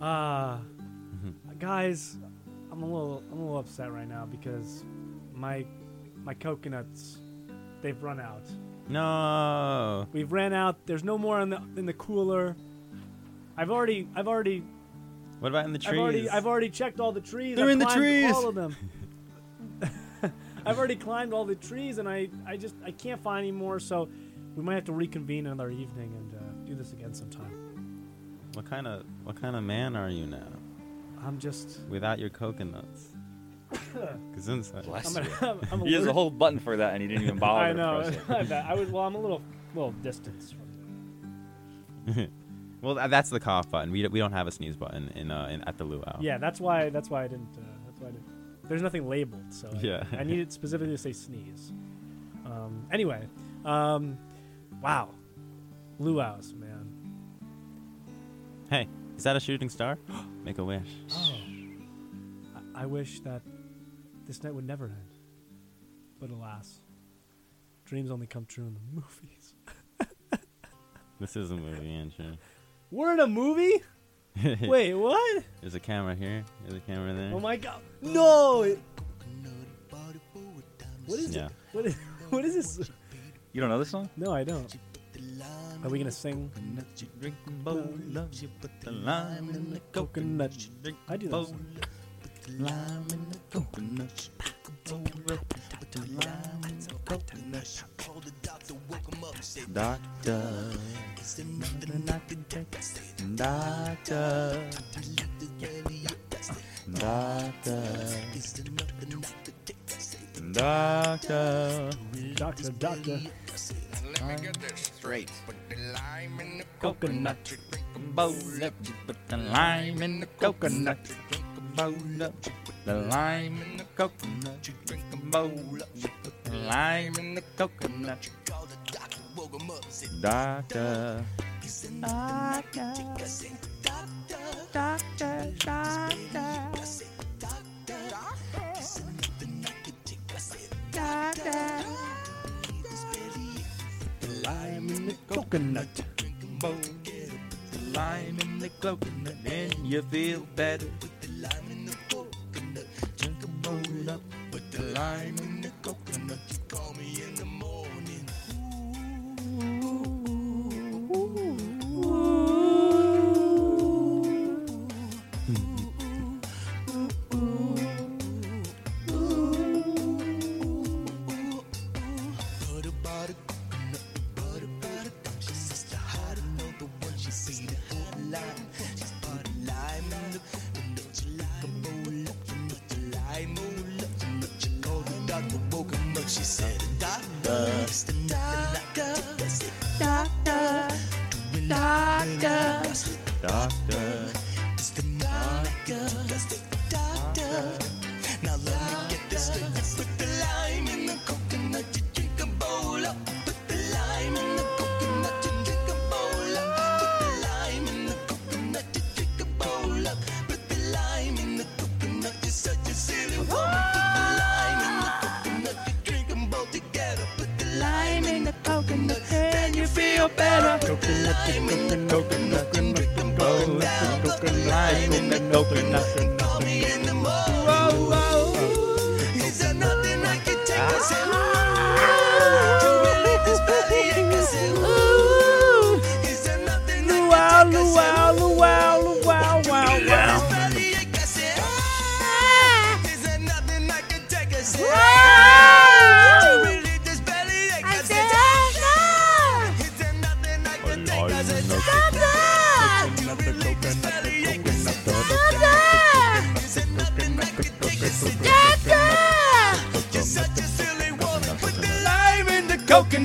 Uh, Mm-hmm. guys, I'm a little I'm a little upset right now because my my coconuts they've run out. No. We've ran out. There's no more in the in the cooler. I've already I've already What about in the trees? I've already I've already checked all the trees. They're I've in the climbed trees. All of them. I've already climbed all the trees, and I I just I can't find any more. So we might have to reconvene another evening and uh, do this again sometime. What kind of what kind of man are you now? I'm just Without your coconuts. Because inside. I'm a- I'm- I'm He has a whole button for that, and he didn't even bother I know. press. I bet. Was well. I'm a little little distance. From well, that's the cough button. We, we don't have a sneeze button in, uh, in at the luau. Yeah, that's why. That's why I didn't. Uh, There's nothing labeled, so I- Yeah. I, needed specifically to say sneeze. Um, anyway, um, wow, luau's man. Hey, is that a shooting star? Make a wish. Oh, I, I wish that this night would never end, but alas, dreams only come true in the movies. This is a movie, Andrew. We're in a movie. Wait, what? There's a camera here. There's a camera there. Oh my god! No. What is Yeah. it? What is, what is this? You don't know this song? No, I don't. Are we gonna sing? coconut drink bowl loves you put the lime in the coconut. I do that. Song. Lime in the coconut. With the lime and the coconut. Called the doctor. Woke him up, said, Doctor. Is there nothing I could do? Doctor. Doctor. Doctor, doctor. doctor. Let me get this straight. Put the lime in the Coconut. Bowl up, put the lime in the coconut. Up, the lime in the coconut. Bowl up, put the lime in the coconut. Doctor. Doctor. Doctor. Doctor. Doctor. Doctor. Lime in the coconut. Bowl. The lime in the coconut, and you feel better. Drink a bowl up, put the lime in the coconut. You call me in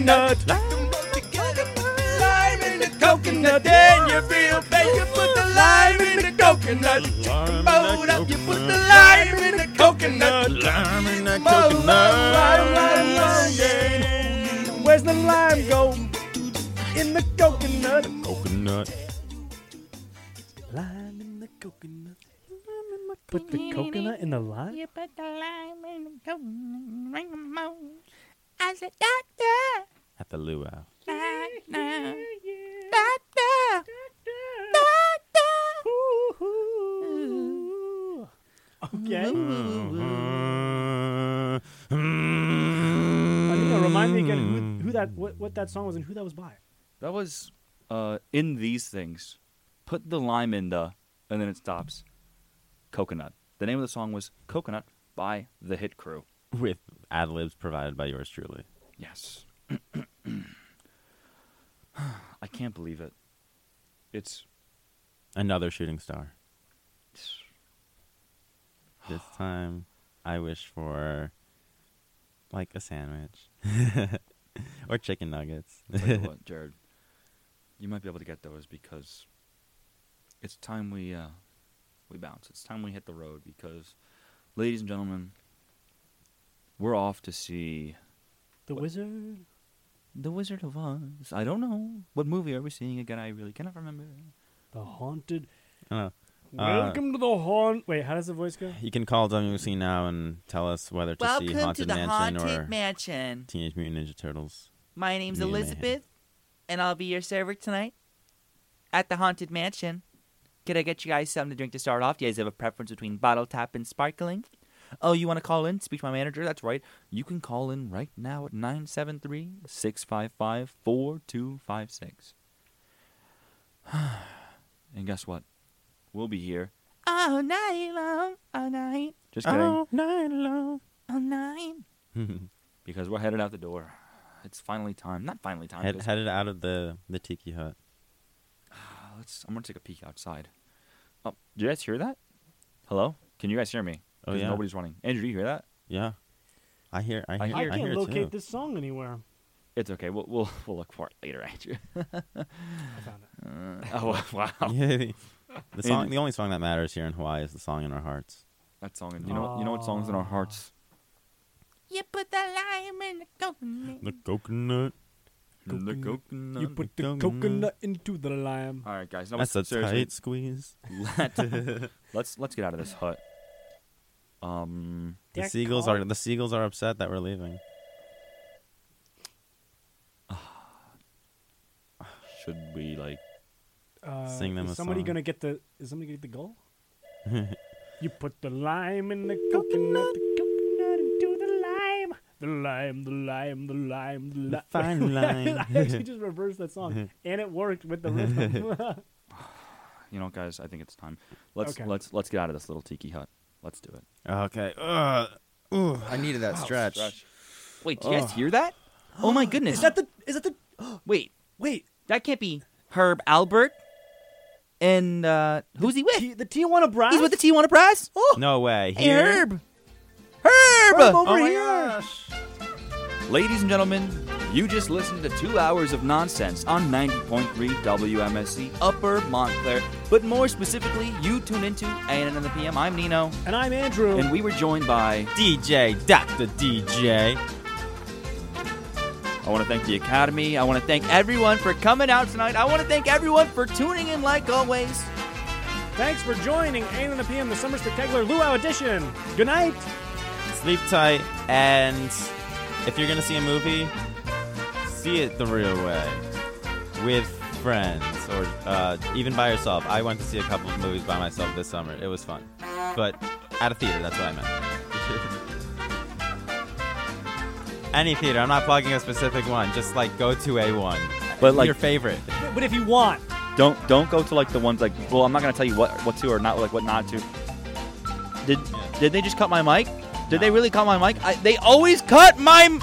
coconut. Lime in the coconut. Then you feel bad. You put the lime in the coconut. Hold up. You put the lime in the coconut. Lime in the Lime, lime, lime, yeah. Where's the lime go? In the coconut. Coconut. Lime in the coconut. Put the coconut in the lime? You put the lime in the coconut, ring 'em on. I said, doctor, At the luau. doctor, doctor, Okay. Mm-hmm. Anita, remind me again who, who that what, what that song was and who that was by. That was uh, in these things. Put the lime in the, and then it stops. Coconut. The name of the song was Coconut by the Hit Crew. With ad libs provided by yours truly. Yes. I can't believe it. It's Another shooting star. This time, I wish for like a sandwich or chicken nuggets. Tell you what, Jared, you might be able to get those because it's time we uh, we bounce. It's time we hit the road because, ladies and gentlemen, we're off to see The Wizard. The Wizard of Oz. I don't know what movie are we seeing again. I really cannot remember. The Haunted. Uh, Welcome to the haunt. Wait, how does the voice go? You can call WC now and tell us whether to see Welcome to Haunted the Mansion Haunted or Mansion. Teenage Mutant Ninja Turtles. My name's Mutant Mayhem. Elizabeth, and I'll be your server tonight at the Haunted Mansion. Could I get you guys something to drink to start off? Do you guys have a preference between bottle tap and sparkling? Oh, you want to call in? Speak to my manager? That's right. You can call in right now at 973 655 4256. And guess what? We'll be here. All night long, all night. Just kidding. All night long, all night. because we're headed out the door. It's finally time. Not finally time. Head, headed out of the, the tiki hut. Let's. I'm gonna take a peek outside. Oh, do you guys hear that? Hello? Can you guys hear me? Oh, 'Cause yeah. Nobody's running. Andrew, do you hear that? Yeah. I hear. I I hear. I hear- I can't hear locate too. this song anywhere. It's okay. We'll we'll, we'll look for it later, Andrew. I found it. Uh, oh wow! Yeah, the, the song, And the only song that matters here in Hawaii is the song in our hearts. that song. You know. You know what songs in our hearts? You put the lime in the coconut. The coconut. The coconut. You put the coconut into the lime. All right, guys. No, That's a seriously, tight squeeze. Let, let's let's get out of this hut. Um, The That seagulls car- are the seagulls are upset that we're leaving. should we like? Uh, Sing them is a somebody song. gonna get the? Is somebody gonna get the goal? You put the lime in the coconut, the coconut into the lime. The lime, the lime, the lime, the, li- fine lime. I actually just reversed that song, and it worked with the rhythm. You know, guys. I think it's time. Let's Okay. let's let's get out of this little tiki hut. Let's do it. Okay. Ugh. Ooh, I needed that Wow, stretch. stretch. Wait, do you guys hear that? Oh my goodness! is that the? Is that the? Wait, Wait, That can't be Herb Alpert. And uh, who's he with? The T- the Tijuana Brass. He's with the Tijuana Brass. Oh, No way. hey, Here. Herb. Herb. Herb over Oh my here. gosh. Ladies and gentlemen, you just listened to two hours of nonsense on 90.3 WMSC Upper Montclair. But more specifically, you tune into A&N in the PM. I'm Nino, And I'm Andrew. and we were joined by. DJ, Dr. DJ. I want to thank the Academy. I want to thank everyone for coming out tonight. I want to thank everyone for tuning in like always. Thanks for joining 8 in the PM, the Summer Spectacular Luau Edition. Good night. Sleep tight, and if you're gonna see a movie, see it the real way, with friends or uh, even by yourself. I went to see a couple of movies by myself this summer. It was fun, but at a theater. That's what I meant. Any theater. I'm not plugging a specific one. Just like go to a one. But, like- your favorite. But if you want, Don't don't go to like the ones like. Well, I'm not gonna tell you what what to or not like what not to. Did did they just cut my mic? Did they really cut my mic? I, they always cut my. m-